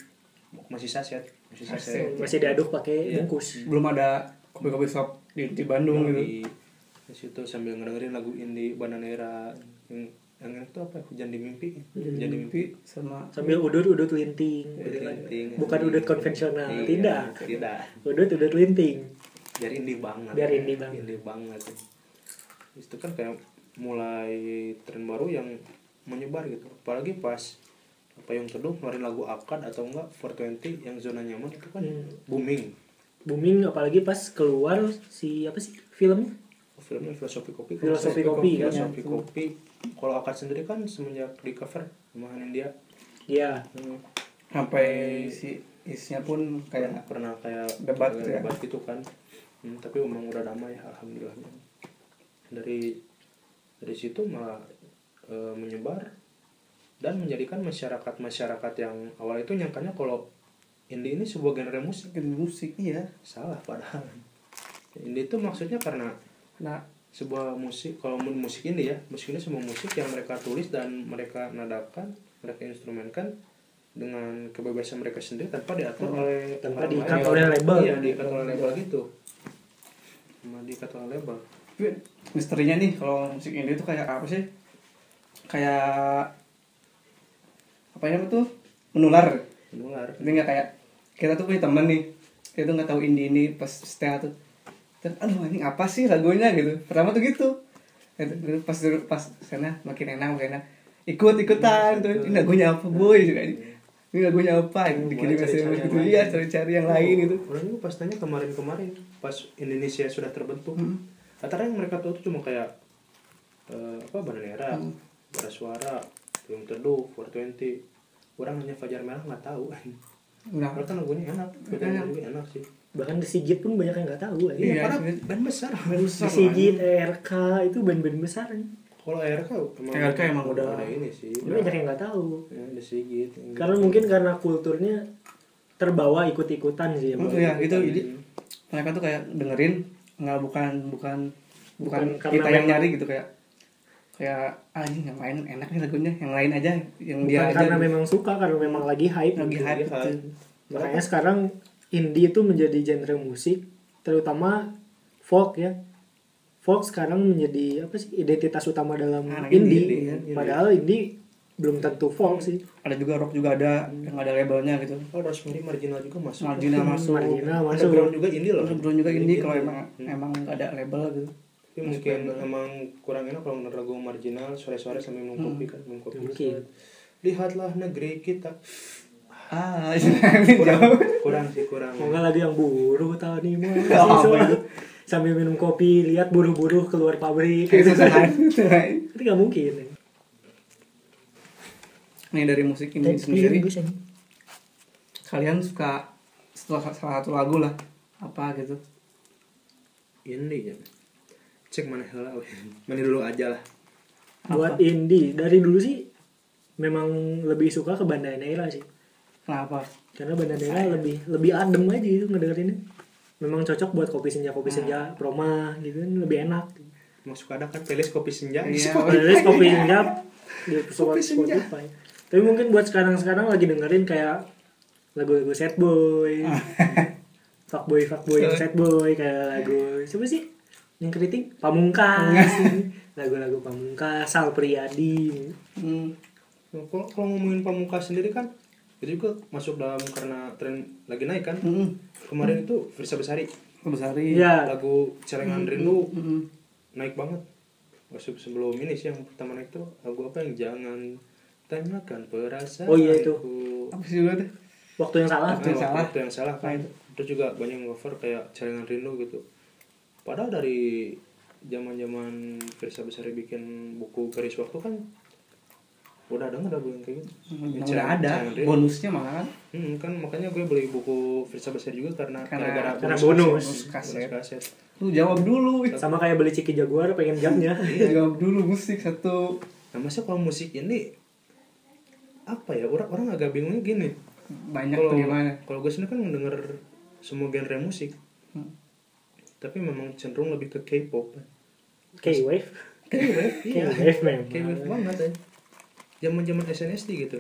masih saset masih saset masih diaduk pakai Iya. bungkus. Belum ada kopi-kopi shop di, di Bandung gitu. di, di situ sambil ngedengerin lagu indie Bananera. Yang yang itu apa? Hujan di mimpi. Hujan di mimpi. Sama sambil udut udut linting. Gitu kan. Linting. bukan udut konvensional Iya, tidak. tidak. Udut udut linting. Biar indie banget. Biar indie banget. indie banget. Itu kan kayak mulai tren baru yang menyebar gitu. Apalagi pas apa yang teduh ngeluarin lagu akad atau enggak 420 yang zona nyaman itu kan Hmm. booming. Booming apalagi pas keluar si apa sih film filmnya filosofi kopi. Filosofi Kopi, kan? filosofi kopi kalau akad sendiri kan semenjak di cover sama India ya hmm, sampai si isinya pun kayak pernah kayak Debat kayak gitu ya? debat gitu kan. Hmm, tapi memang udah damai alhamdulillah. Dari dari situ malah e, menyebar dan menjadikan masyarakat masyarakat yang awal itu nyangkanya kalau indie ini sebuah genre musik. Bikin musik iya. Salah padahal. Indie itu maksudnya karena nah sebuah musik kalau mu- musik ini ya musik ini semua musik yang mereka tulis dan mereka nadakan mereka instrumenkan dengan kebebasan mereka sendiri tanpa diatur oleh Tanpa diikat oleh label. iya diikat oleh label gitu. Cuma diikat oleh label. Misterinya nih kalau musik indie itu kayak apa sih? Kayak apa namanya tuh? Menular. Menular. Jadi nggak kayak kita tuh punya temen nih kita tuh nggak tahu indie ini pas setelah tuh. Dan aduh ini apa sih lagunya? Gitu. Pertama tuh gitu. Gitu, gitu, pas dulu- pas sana makin enak makin enak. Ikut ikutan. Tuh ini lagunya apa boy? Juga ini lagunya apa? Yang dikirim SMS yang gitu. iya cari-cari yang lain gitu. Orang juga pas tanya kemarin-kemarin pas Indonesia sudah terbentuk Hmm. rata yang mereka tahu tuh cuma kayak eh, apa bananera Hmm. suara belum teduh 420 orang hanya fajar merah nggak tahu nah Padahal kan lagunya enak, Enak. lagunya lagunya enak sih. bahkan di Sigit pun banyak yang nggak tahu Iya, ya. Iya, karena sih. band besar. di Sigit RK itu band-band besar kan Kalau RK emang RK emang udah- ada ini sih. Tapi banyak yang nggak tahu Ya, ada Sigit. karena gitu. mungkin karena kulturnya terbawa ikut-ikutan sih ya Oh, Bang. iya, gitu. Hmm. Jadi mereka tuh kayak dengerin nggak bukan bukan bukan, Bukan kita yang nyari gitu kayak kayak ah ini yang lain enak nih lagunya yang lain aja yang bukan dia aja karena gitu. memang suka karena memang lagi hype lagi gitu. hype gitu. makanya sekarang indie itu menjadi genre musik terutama folk ya folk sekarang menjadi apa sih identitas utama dalam Anak indie, indie, indie. padahal indie belum tentu folk sih ada juga rock juga ada yang ada labelnya gitu Oh, Rosemary Marginal juga masuk. marginal masuk marginal masuk Brown juga indie loh. Brown juga indie kalau Indie. emang Hmm. emang ada label gitu Tapi mungkin emang kurang enak kalau denger lagu marginal sore-sore sambil minum kopi kan, minum kopi. Mungkin. Lihatlah negeri kita. ah Kurang, kurang sih kurang. mau nggak lagi yang buruh tahun ini itu? sambil minum kopi lihat buruh-buruh keluar pabrik gitu susah itu nggak mungkin nih dari musik ini sendiri kalian suka setelah salah satu lagu lah apa gitu Indie ya. Cek mana we. Mana dulu aja lah. buat Apa? indie dari dulu sih memang lebih suka ke Bandanera sih. Kenapa? Karena Bandanera lebih lebih adem aja gitu ngedengerinnya. Memang cocok buat kopi senja kopi senja proma gitu kan lebih enak. Masuk ada kan playlist kopi senja. Iya. Playlist kopi senja. di Kopi senja. Spotify. Tapi mungkin buat sekarang-sekarang lagi dengerin kayak lagu-lagu sad boy. Fuckboy fuckboy yang sad boy kayak lagu siapa sih yang keriting pamungkas lagu-lagu pamungkas Sal Priadi hmm. Nah, Kalau kalau ngomongin pamungkas sendiri kan itu juga masuk dalam karena tren lagi naik kan. Hmm. Kemarin itu Firsa Besari Besari ya lagu Celengan Rindu Hmm. naik banget. Masuk sebelum ini sih yang pertama naik tuh lagu apa yang jangan tanyakan perasaan. Oh iya itu. apa sih dulu deh waktu yang salah Waktu yang salah. waktu yang salah kan. Nah, itu. Terus juga banyak yang cover kayak Celengan Rindu gitu. Padahal dari zaman-zaman Firsa Besari bikin buku garis waktu kan udah ada nggak yang kayak gitu? Celengan- udah ada bonusnya malah kan Hmm, kan makanya gue beli buku Firsa Besar juga karena Karena- gara-gara karena bonus bonus. kaset. kaset. Bonus kaset. lu jawab dulu sama kayak beli ciki jaguar pengen jamnya jawab dulu musik satu Nah, masa kalau musik ini apa ya orang orang agak bingungnya gini. banyak kalau tuh gimana kalau gue sendiri kan mendengar semua genre musik Hmm. Tapi memang cenderung lebih ke K-pop K-Wave? K-wave iya. K-Wave memang. K-wave banget ya zaman zaman SNSD gitu.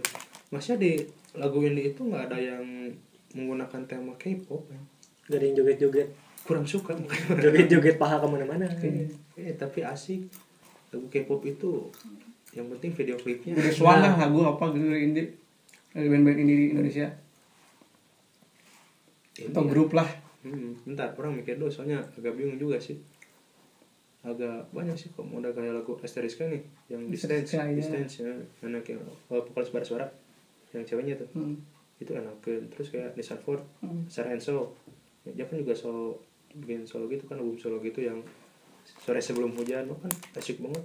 Masnya di lagu indie itu nggak ada yang menggunakan tema K-pop ya. Gak ada yang joget-joget. Kurang suka Joget-joget paha ke mana-mana. Eh tapi asik. Lagu K-pop itu yang penting video klipnya. Jadi Swan lah lagu apa gitu dari indie? Dari band-band indie di Indonesia? Ini atau ya. grup lah Hmm, bentar, orang mikir dulu soalnya agak bingung juga sih. Agak banyak sih kok udah kayak lagu Asteriska nih yang distance, Asteriska, iya. distance ya, anak yang oh, vokalis bar suara yang ceweknya tuh. Hmm. Itu enak terus kayak Nissan Ford, Hmm. Sarah Enso. Ya, dia kan juga solo bikin solo gitu kan album solo gitu yang sore sebelum hujan, oh, kan asik banget.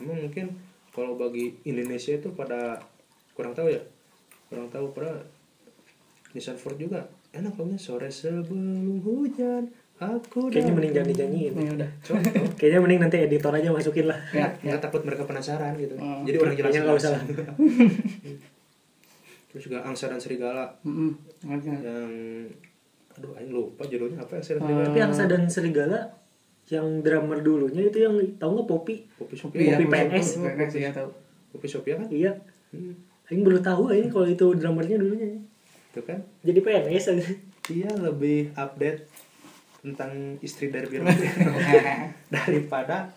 Emang mungkin kalau bagi Indonesia itu pada kurang tahu ya, kurang tahu pada Nissan Ford juga enak lagunya sore sebelum hujan aku Kayaknya mending jangan dinyanyiin ya udah Kayaknya mending nanti editor aja masukin lah ya nggak takut mereka penasaran gitu Hmm. jadi orang jelas Kayaknya nggak usah lah. terus juga angsa dan serigala nggak? yang aduh aing lupa judulnya apa angsa dan Hmm. serigala Tapi Angsa dan Serigala yang drummer dulunya itu yang tahu nggak Poppy? Poppy Iya, Sophia Kopi Kopi PNS. PNS ya tahu Poppy Sophia kan Iya. Hmm, Aing baru tahu ini kalau itu drummernya dulunya. Itu kan? Jadi PNS aja. dia lebih update tentang istri dari Biru daripada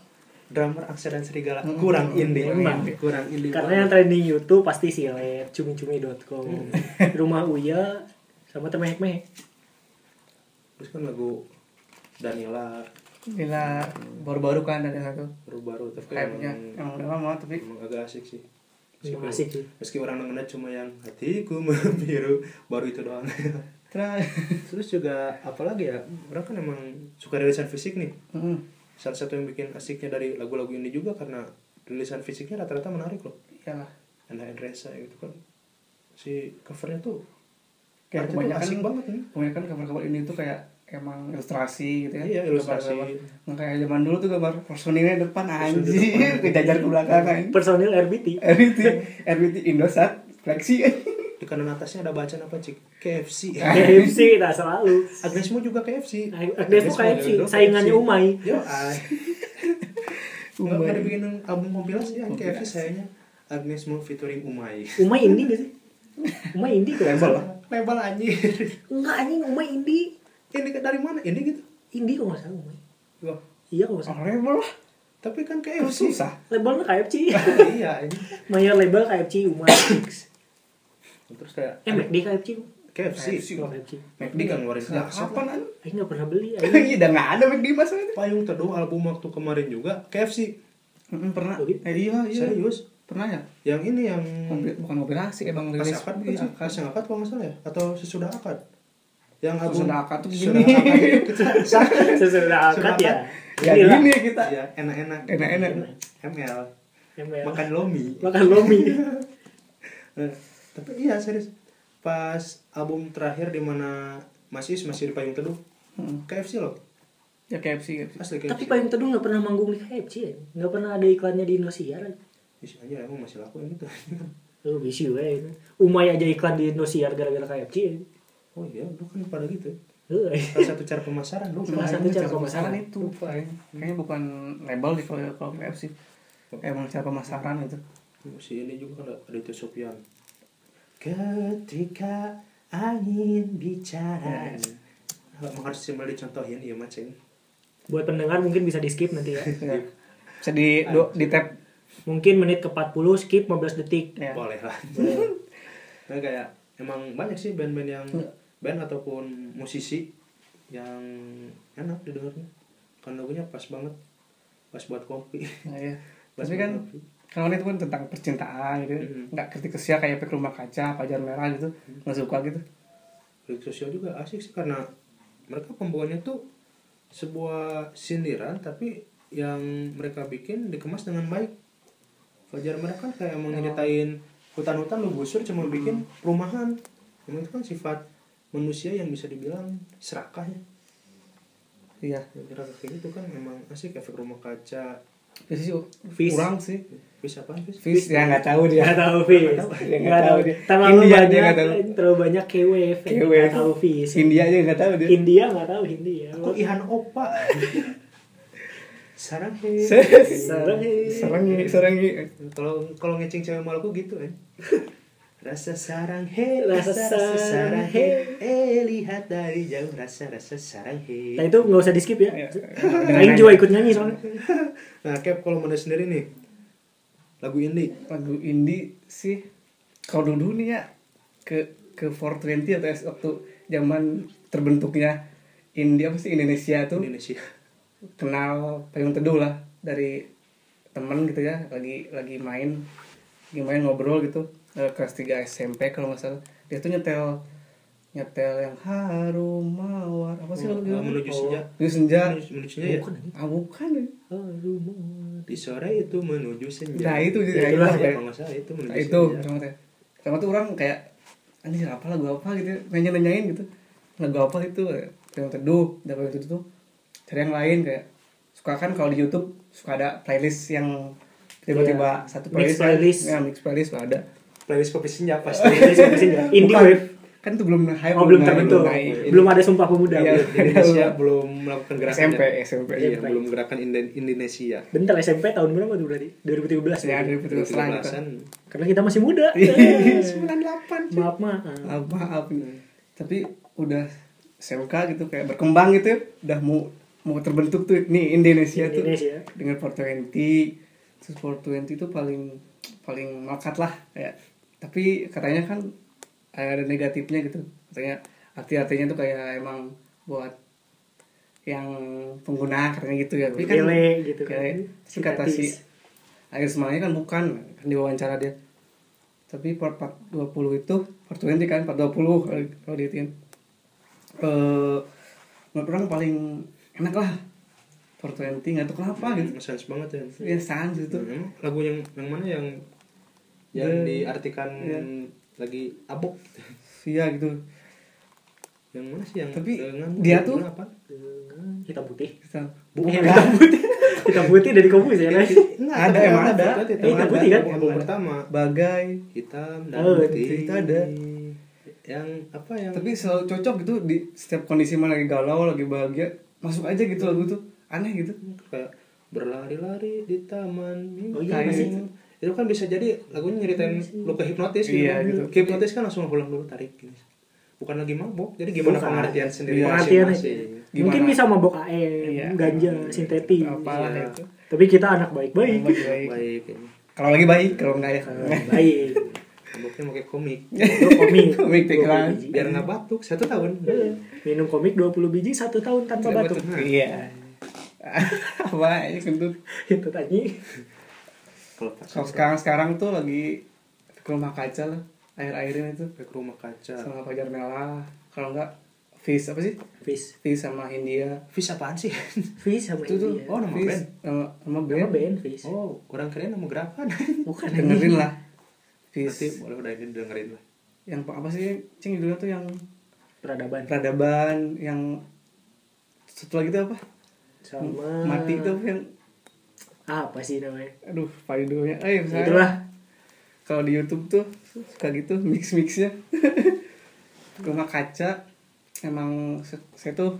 drummer angsa dan serigala. Hmm. kurang indie. Emang. kurang indie. Karena yang banget. trending YouTube pasti silet, cumi-cumi.com, rumah Uya, sama temek-mek. terus kan lagu Danila. Gila baru-baru kan ada satu baru-baru tapi hype-nya. Emang emang, udah lama tapi emang agak asik sih. Emang Meskipun- asik sih. meski orang dengernya cuma yang hatiku membiru baru itu doang. Terus terus juga apalagi ya? Orang kan emang suka rilisan fisik nih. Mm. salah satu yang bikin asiknya dari lagu-lagu ini juga karena rilisan fisiknya rata-rata menarik loh. Iyalah. Enda Endresa gitu kan. Si covernya tuh kayak kebanyakan asik banget nih. kebanyakan kabar-kabar ini tuh kayak emang ilustrasi gitu ya Iya, ilustrasi. Gambar-gambar. Nggak kayak zaman dulu tuh gambar personilnya depan anjir kejajar ke belakang kan Personil RBT. RBT RBT Indosat Flexi di kanan atasnya ada bacaan apa cik KFC KFC tak selalu. Agnesmo juga KFC Agnes tuh KFC, saingannya. Umay. yo Umay. nggak dibikin album kompilasi ya KFC sayanya Agnesmo featuring Umay Umay indie gak sih? Umay indie kok. Label label anjir Enggak anjing Umay indie. Ini dari mana ini gitu Indie kok nggak salah. Wah, Iya kok nggak salah. Oh, label lah tapi kan Terus KFC susah Labelnya KFC. iya ini Mayor label KFC Umay. terus kayak Eh McD KFC. KFC Oh KFC. McD kan ngeluarin Sejak kapan an Aing nggak pernah beli. Iya Aing. udah nggak ada McD mas itu payung teduh album waktu kemarin juga KFC pernah Oh, gitu? eh, iya iya serius pernah ya yang ini yang bukan asik emang pas rilis akad bukan? pas yang akad kalau nggak salah ya atau sesudah akad yang album Sesudah akad tuh sesudah gini. kita Sesudah akad ya. ya gini ya kita ya enak-enak enak-enak ML ML. makan lomi Makan lomi. Eh, tapi iya serius pas album terakhir di mana Mas Is masih di payung teduh Hmm. KFC loh ya KFC KFC asli KFC Tapi Payung Teduh nggak pernah manggung di KFC ya? Nggak pernah ada iklannya di Indosiar aja. Ih, aja emang masih laku yang gitu Lu bisi we. Umay aja iklan di Indosiar gara-gara KFC ya. Oh iya lu kan pada gitu ya. Salah satu cara pemasaran lu Salah satu cara pemasaran. itu kayaknya bukan label di kalau kalau KFC emang cara pemasaran itu si ini juga kan ada Aditya Sofian ketika angin bicara. Emang harus sambil dicontohin iya macam Buat pendengar mungkin bisa di skip nanti ya. Ya. bisa di do, di tab Mungkin menit ke 40 skip 15 detik. ya boleh lah. Nah, kayak emang banyak sih band-band yang band ataupun musisi yang enak didengarnya kan lagunya pas banget pas buat kopi Nah, ya. pas tapi kan kopi. kalau itu kan tentang percintaan gitu Mhm. nggak kritik kesia kayak efek rumah kaca pajar merah gitu nggak suka gitu Lirik sosial juga asik sih karena mereka pembawanya tuh sebuah sindiran tapi yang mereka bikin dikemas dengan baik. Fajar mereka kan kayak mau nyeritain hutan-hutan lu gusur cuma bikin perumahan. Emang itu kan sifat manusia yang bisa dibilang serakah ya. iya Ya, kira kayak gitu kan memang asik efek rumah kaca Fish sih Fish. kurang sih Bisa apa? Fis? Fish ya nggak tahu dia Nggak tahu Fis. Nggak tahu dia. Terlalu India dia banyak, tahu. terlalu banyak KWF. KWF. Nggak tahu Fis. India aja nggak tahu dia India nggak tahu India. Aku Ihan Opa. Sarang he. Sarang he. serangi serangi Kalau kalau ngeceng cewek Maluku gitu kan. Rasa sarang he, Rasa sarang he. eh lihat dari jauh rasa rasa sarang he. Nah itu nggak usah di skip ya. Iya. Aing juga ikut nyanyi soalnya. Nah, Cap kalau mana sendiri nih lagu indie lagu indie sih kalau dulu nih ya ke ke 420 atau es- waktu zaman terbentuknya indie apa sih Indonesia tuh Indonesia. Kenal payung teduh lah dari temen gitu ya lagi lagi main lagi main ngobrol gitu. Eh, kelas 3 SMP kalau nggak salah. Dia tuh nyetel nyetel yang harum mawar. Apa sih lagu Ah, menuju senja. menuju senja. Menuju, senja ya. Bukan. ah bukan ya. Di sore itu menuju senja. Nah, itu, ya, itu lah, ya, kalau nggak salah itu menuju Nah, itu sama teh sama tuh orang kayak anjir apa lagu apa? gitu nanya nanyain gitu. Lagu apa itu yang teduh. Payung teduh tuh cari yang lain kayak suka kan kalau di YouTube suka ada playlist yang tiba-tiba Iya. satu Mix playlist playlist. ya mix playlist ada Playlist kopi senja pasti. Ini siapa sih ya? Indie Bukan. Wave. kan itu belum hype Oh belum naik, terbentuk. naik. Belum ada Sumpah Pemuda. Iya. Indonesia belum melakukan gerakan SMP ya. SMP Iya, SMP. belum gerakan Indo- Indonesia. Bentar SMP tahun berapa tuh berarti? 2013 ya berarti? dari putus selang kita 2013-an. Karena kita masih muda. Iya. Eh, 98. maaf maaf. maaf maaf nih tapi udah SMK gitu kayak berkembang gitu ya udah mau mau terbentuk tuh nih Indonesia, tuh. Indonesia. dengan 420 terus 420 itu paling paling melekat lah kayak. Tapi katanya kan ada negatifnya gitu. Katanya arti-artinya tuh kayak emang buat yang pengguna katanya gitu ya. Tapi kan gitu kan. kayak si kata si akhir semuanya kan bukan kan di wawancara dia. Tapi part 420 itu part 20 kan 420 kalau kalau dihitung eh menurut orang paling enak lah part 20 nggak tahu kenapa gitu Sans banget ya. ya sans gitu Hmm, lagu yang yang mana yang yang The- diartikan Iya. lagi abok iya gitu yang mana sih yang Tapi dengan dia tuh- apa Dengan hitam putih. Kita- Bukan hitam putih. hitam putih dari kompus ya. kan? Ada, emang ada. Itu Eh, hitam putih kan? album pertama bagai hitam dan Oh, putih itu ada. yang apa yang tapi selalu cocok gitu di setiap kondisi mana lagi galau lagi bahagia masuk aja gitu lagu tuh aneh gitu kayak berlari-lari di taman mimpi. Oh iya, Kayak masih. gitu. itu kan bisa jadi lagunya nyeritain lu ke hipnotis gitu. Iya, gitu. hipnotis kan langsung pulang dulu tarik gitu. bukan lagi mabok jadi gimana Bukan. pengertian sendiri Iya, Pengertian. Gimana? Mungkin bisa mabok AM, Iya. ganja, sintetis. apalah Iya. itu Tapi kita anak baik-baik. baik baik baik ini. kalau lagi baik kalau enggak ya Baik. maboknya pakai komik Itu komik. Komik, pikiran. 20 biji. biar nggak batuk satu tahun Iya. Minum komik 20 biji satu tahun tanpa Nggak batuk. batuk. iya apa ini kentut Itu tadi. kalau sekarang sekarang tuh lagi ke rumah kaca lah air airin itu ke rumah kaca sama pajar merah kalau enggak fish apa sih Fish. fish sama India Vis apaan sih Fish sama itu tuh India. Oh, nama Fish band. nama, nama Nama band band Fish. oh orang keren nama gerakan Bukan dengerin lah nanti fish boleh udah ini dengerin lah. Yang apa sih cing judulnya tuh yang Peradaban. peradaban yang satu lagi tuh apa? Sama mati tuh yang apa sih namanya? aduh paling dulunya. Eh misalnya Itulah. kalau di YouTube tuh suka gitu mix mixnya rumah kaca emang saya tuh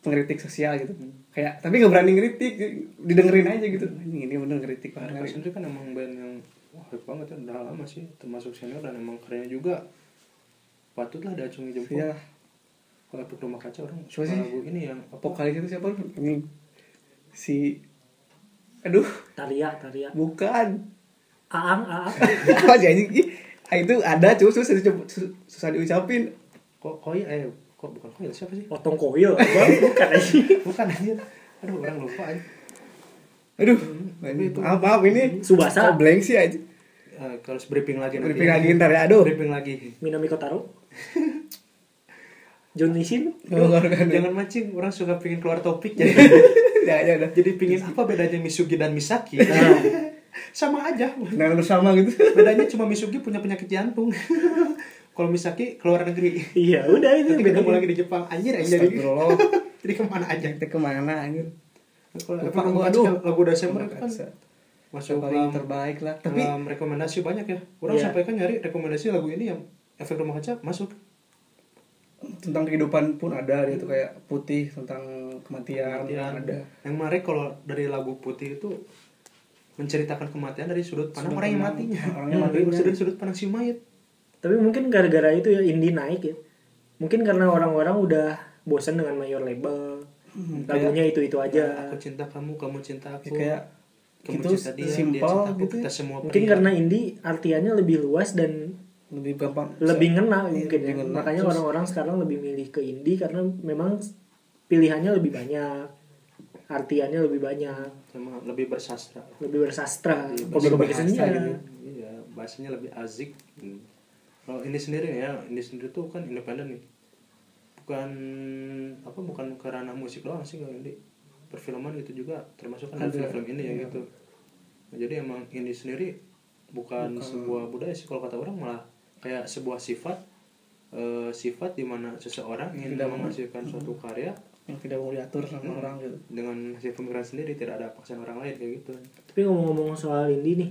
pengkritik sosial gitu. Kayak tapi nggak berani ngeritik didengerin aja gitu. Ini ini bener ngeritik Nah, banget itu kan emang band yang wah hype banget ya udah lama sih. Termasuk senior dan emang kerennya juga. Patut lah diacungi jempol. Iya. kalau untuk rumah kaca orang Siapa sih? lagu ini yang apa? Vokalis itu siapa? Ini si aduh. Taria, Taria. bukan. Aang, Aang. apa sih anjing? Ih, ah, itu ada cuma susah, diucap- sus- susah diucapin. Kok koi eh kok bukan koi siapa sih? Potong koil. Bang, Bukan aja. bukan anjir aduh orang lupa aja aduh itu- maaf maaf ini Subasa. Kok blank sih aja Eh, kalau briefing lagi nanti briefing lagi ntar ya aduh. Briefing lagi. Minami Kotaro. John Nishin. Oh, kan. jangan mancing orang suka pengen keluar topik. Jadi ya ya. Udah jadi pingin apa bedanya Misugi dan Misaki? Sama aja. Dengan bersama gitu. Bedanya cuma Misugi punya penyakit jantung. Kalau Misaki keluar negeri. Iya, udah itu nanti ketemu lagi di Jepang. Anjir yang jadi ke mana aja? Kita ke mana anjir Lupa rumah aduh. lagu Desember itu kan masuk paling dalam, terbaik lah tapi dalam rekomendasi banyak ya. Orang Iya. sampai kan nyari rekomendasi lagu ini yang efek rumah kaca masuk. tentang kehidupan pun ada dia tuh kayak putih tentang kematian, Kematian. ada Yang menarik kalau dari lagu putih itu menceritakan kematian dari sudut pandang Sudut orang yang matinya. orang yang Dari matinya. Dari sudut pandang si mayit. Tapi mungkin gara-gara itu ya indie naik ya. Mungkin karena orang-orang udah bosan dengan mayor label. Hmm, Lagunya itu-itu aja. Aku cinta kamu, kamu cinta aku. Ya, kayak kamu gitu cinta dia, simple dia cinta aku, gitu ya. kita semua Mungkin pria. karena indie artiannya lebih luas dan lebih gampang lebih ngena Iya, mungkin ya. lebih ngena. Makanya orang-orang sekarang lebih milih ke indie karena memang pilihannya lebih banyak. Artiannya lebih banyak, sama lebih bersastra. lebih bersastra, lebih berbahasa gitu. Iya, bahasanya lebih azik. Hmm. Kalau ini sendiri ya, ini sendiri tuh kan independen nih. Bukan apa bukan ke ranah musik doang sih kalau ini. Perfilman itu juga termasuk kan ada Ada, film ini ya iya. gitu. Nah, jadi emang ini sendiri bukan, sebuah budaya sih kalau kata orang malah kayak sebuah sifat eh, sifat di mana seseorang ingin Tidak mau- menghasilkan suatu karya yang tidak mau diatur sama Hmm. orang gitu dengan hasil pemikiran sendiri tidak ada paksaan orang lain kayak gitu. Tapi ngomong-ngomong soal indie nih,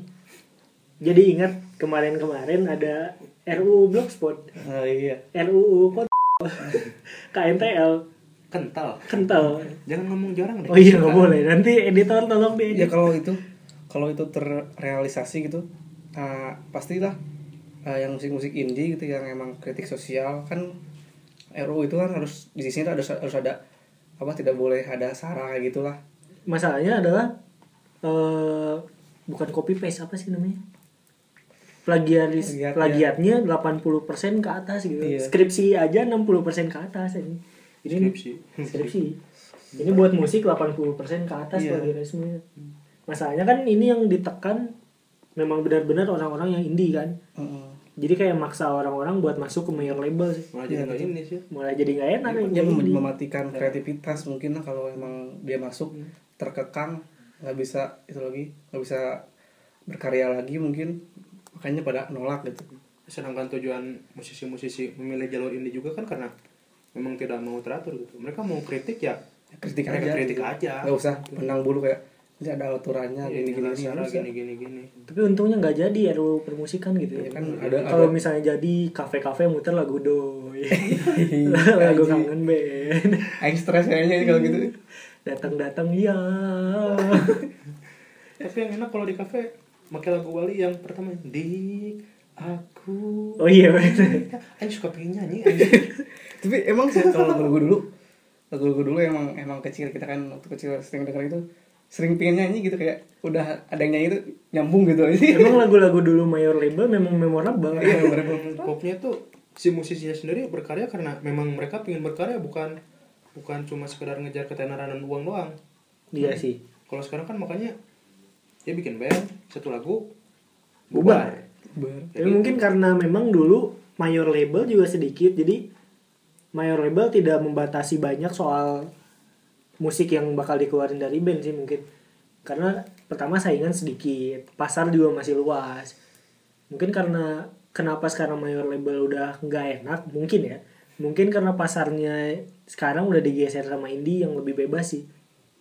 jadi ingat kemarin-kemarin ada RUU Blogspot, oh, iya RUU kok KNTL Kental. kental. Jangan ngomong jorang deh. Oh iya nggak boleh. Nanti editor tolong deh. ya kalau itu kalau itu terrealisasi gitu uh, pastilah uh, yang musik-musik indie gitu yang emang kritik sosial kan RU itu kan harus di sini ada harus ada apa tidak boleh ada sara kayak gitulah Masalahnya adalah eh bukan copy paste apa sih namanya? Plagiaris Plagiat, plagiatnya 80% ke atas gitu. Iya. Skripsi aja 60% ke atas ini. Ini Skripsi. skripsi. Ini buat musik 80% ke atas Iya. plagiarisme. Masalahnya kan ini yang ditekan memang benar-benar orang-orang yang indie kan. Heeh. Jadi kayak maksa orang-orang buat masuk ke major label sih. Malah jadi Iya, nggak ini sih. Malah jadi nggak enak jadi mem- mematikan kreativitas mungkin lah kalau emang dia masuk terkekang nggak bisa itu lagi nggak bisa berkarya lagi mungkin makanya pada nolak gitu Sedangkan tujuan musisi-musisi memilih jalur ini juga kan karena memang tidak mau teratur gitu. Mereka mau kritik ya kritik Mereka aja kritik gitu. aja. nggak usah menang bulu kayak ini ada aturannya Iya, gini gini gini gini gini gini. Tapi untungnya nggak jadi RUU permusikan gitu ya. Ya kan ada Kalau ada misalnya jadi kafe-kafe muter lagu doi. lagu kangen band. Aing stres kayaknya kalau gitu Datang-datang ya. Tapi yang enak kalau di kafe pakai lagu Wali yang pertama di aku. Oh iya bener. Aing suka pengen nyanyi. tapi emang sih kalau lagu dulu lagu-lagu dulu emang emang kecil kita kan waktu kecil sering denger itu sering pengen nyanyi gitu kayak udah ada yang nyanyi itu nyambung gitu aja Emang lagu-lagu dulu mayor label memang memorable. iya bener Popnya tuh si musisinya sendiri berkarya karena memang mereka pengen berkarya bukan bukan cuma sekedar ngejar ketenaran dan uang doang. Iya sih. Kalau sekarang kan makanya dia bikin band satu lagu Bubar. Ber. Tapi mungkin karena memang dulu mayor label juga sedikit, jadi mayor label tidak membatasi banyak soal musik yang bakal dikeluarin dari band sih mungkin. Karena pertama saingan sedikit, pasar juga masih luas. Mungkin karena kenapa sekarang mayor label udah nggak enak, mungkin ya. Mungkin karena pasarnya sekarang udah digeser sama indie yang lebih bebas sih.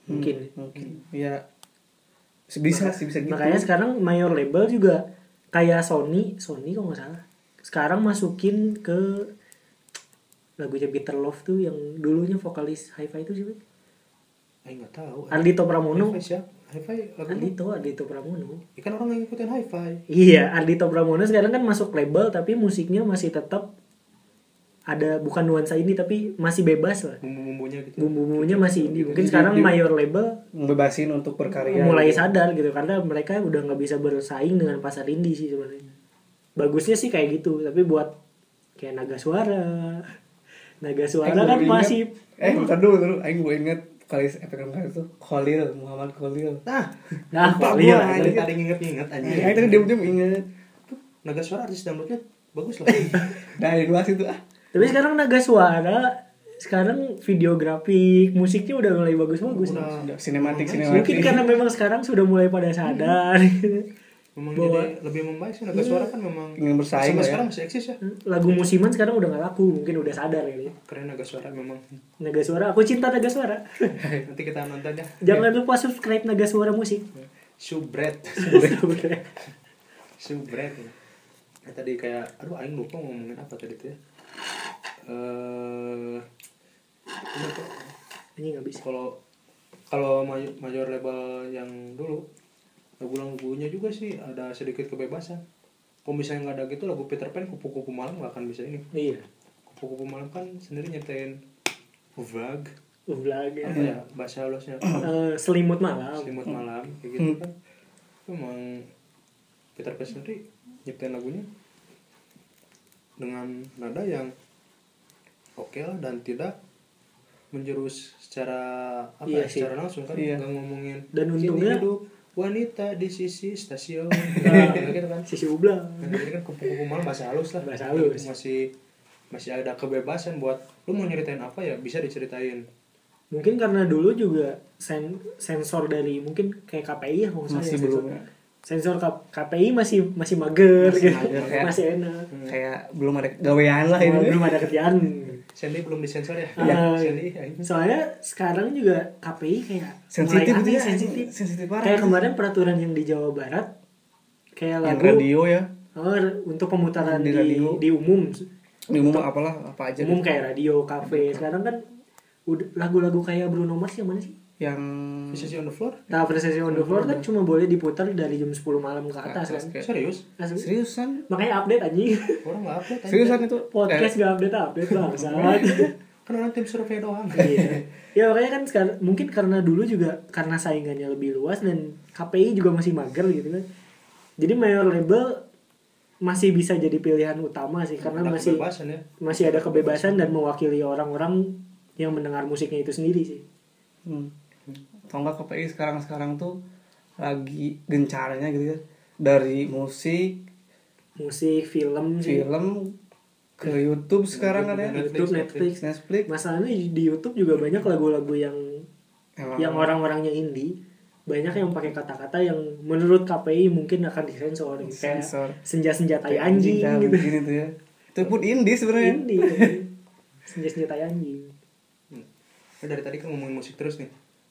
Mungkin. mungkin ya bisa sih bisa gitu Makanya sekarang mayor label juga kayak Sony, Sony kok nggak salah. Sekarang masukin ke lagunya Bitter Love tuh yang dulunya vokalis Hi-Fi itu siapa? Aing nggak tahu. Ardito Pramono. Hi-Fi siapa? Hi-Fi Ardito, Ardito Pramono. Ikan orang yang ngikutin hi-fi. Iya, Ardito Pramono sekarang kan masuk label tapi musiknya masih tetap ada bukan nuansa ini tapi masih bebas lah. Bumbu-bumbunya gitu. Bumbu-bumbunya masih indie. Mungkin Di- sekarang di- mayor label ngebebasin untuk berkarya mulai gitu. sadar gitu karena mereka udah nggak bisa bersaing dengan pasar indie sih sebenarnya bagusnya sih kayak gitu tapi buat kayak naga suara naga suara Aing kan masih eh bentar dulu dulu aing gue inget kalis efek kali itu Khalil Muhammad Khalil Nah, nah Khalil, tadi tadi nginget-nginget aing aja. tadi diam diam inget Naga suara artis dangdutnya bagus loh. dari luas itu ah tapi sekarang naga suara sekarang videografi musiknya udah mulai bagus-bagus. Udah, sinematik Mungkin sinematik. Mungkin karena memang sekarang sudah mulai pada sadar. Memang Bahwa- jadi lebih membaik sih naga suara kan memang Ingin bersaing ya. sekarang masih eksis ya. Lagu musiman sekarang udah gak laku mungkin udah sadar kali. Ya keren naga suara memang. Naga Suara aku cinta Naga Suara. Nanti kita nonton ya jangan lupa subscribe Naga Suara musik. Subret subret ya. Eh, tadi kayak aduh aing lupa ngomongin apa tadi tuh ya eh ini nggak bisa. Kalau kalau major, label yang dulu lagu-lagunya juga sih ada sedikit kebebasan. Kalau misalnya nggak ada gitu lagu Peter Pan kupu-kupu malam nggak akan bisa ini. Iya. Kupu-kupu malam kan sendiri nyetain vag ulah gitu apa ya? Bahasa halusnya Eh, selimut malam. Selimut malam kayak gitu kan. Itu emang Peter Pan sendiri nyiptain lagunya dengan nada yang oke lah dan tidak menjurus secara apa Iya ya, sih. secara langsung kan Iya. nggak ngomongin Dan "Kini untungnya- hidup wanita di sisi stasiun Nah, gitu kan sisi ublang Nah, jadi kan kupu-kupu malam bahasa halus lah Bahasa halus. masih masih ada kebebasan buat lu mau nyeritain apa ya bisa diceritain mungkin karena dulu juga sen sensor dari mungkin kayak KPI ya kalau salah Masih ya, belum sensor, ya. Sensor K- KPI masih masih mager Masih gitu. mager, ya. masih enak. Kayak belum ada gawean lah ini. belum ada kerjaan. Sandy belum disensor ya? Sandy ya. soalnya sekarang juga KPI kayak sensitif mulai gitu ya sensitif. Sensitif parah. Kayak kemarin peraturan yang di Jawa Barat kayak yang lagu radio ya? Oh, untuk pemutaran Di di, radio. di umum. Di umum apalah apa aja umum gitu. kayak radio kafe. Sekarang kan udah lagu-lagu kayak Bruno Mars yang mana sih yang Visasi on the floor Nah, Princess on the Floor kan cuma boleh diputar dari jam 10 malam ke atas kan. Oke. serius Asli. seriusan Makanya update anjing. orang nggak update seriusan itu Podcast gak update update bangsat. kan orang tim survei doang iya. Ya makanya kan sekarang mungkin karena dulu juga karena saingannya lebih luas dan KPI juga masih mager gitu kan. Jadi mayor label masih bisa jadi pilihan utama sih karena Ada masih kebebasan ya masih ada kebebasan dan mewakili orang-orang yang mendengar musiknya itu sendiri sih. Hmm. Atau enggak KPI sekarang-sekarang tuh lagi gencarnya gitu ya dari musik, Musik, film sih. film ke YouTube sekarang kan ya. YouTube, Netflix. Netflix. Masalahnya di YouTube juga banyak lagu-lagu yang Emang yang orang-orangnya indie banyak yang pakai kata-kata yang menurut KPI mungkin akan disensor gitu. kayak Sensor. senja-senja tai anjing Kayak gitu tuh ya. Itu pun indie sebenarnya. indie senja-senja tai anjing Hmm. Nah, dari tadi kan ngomongin musik terus nih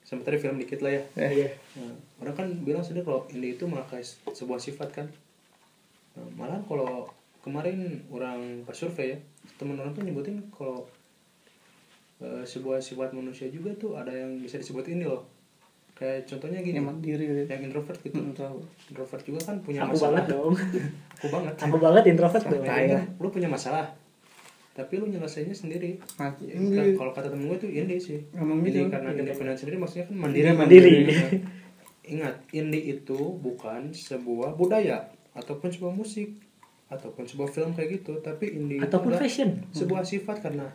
tadi film dikit lah ya. Eh. iya. Nah, orang kan bilang sendiri kalau indie itu melakai sebuah sifat kan. Nah, malah kalau kemarin orang pas survei ya teman orang tuh nyebutin kalau eh, sebuah sifat manusia juga tuh ada yang bisa disebut ini loh. Kayak contohnya gini. Yang mandiri gitu. yang introvert gitu. Hmm, tahu. introvert juga kan punya aku masalah. banget dong. Aku banget. Aku banget introvert dong. Santai Lu- lah. lu punya masalah tapi lu nyelesainnya sendiri. Mati. Kan kalau kata temen gue tuh indie sih. Emang indie gitu. karena Indie. independen sendiri maksudnya kan mandiri Iya, mandiri. Nah, ingat indie itu bukan sebuah budaya ataupun sebuah musik ataupun sebuah film kayak gitu. Tapi indie itu ataupun adalah fashion. sebuah sifat karena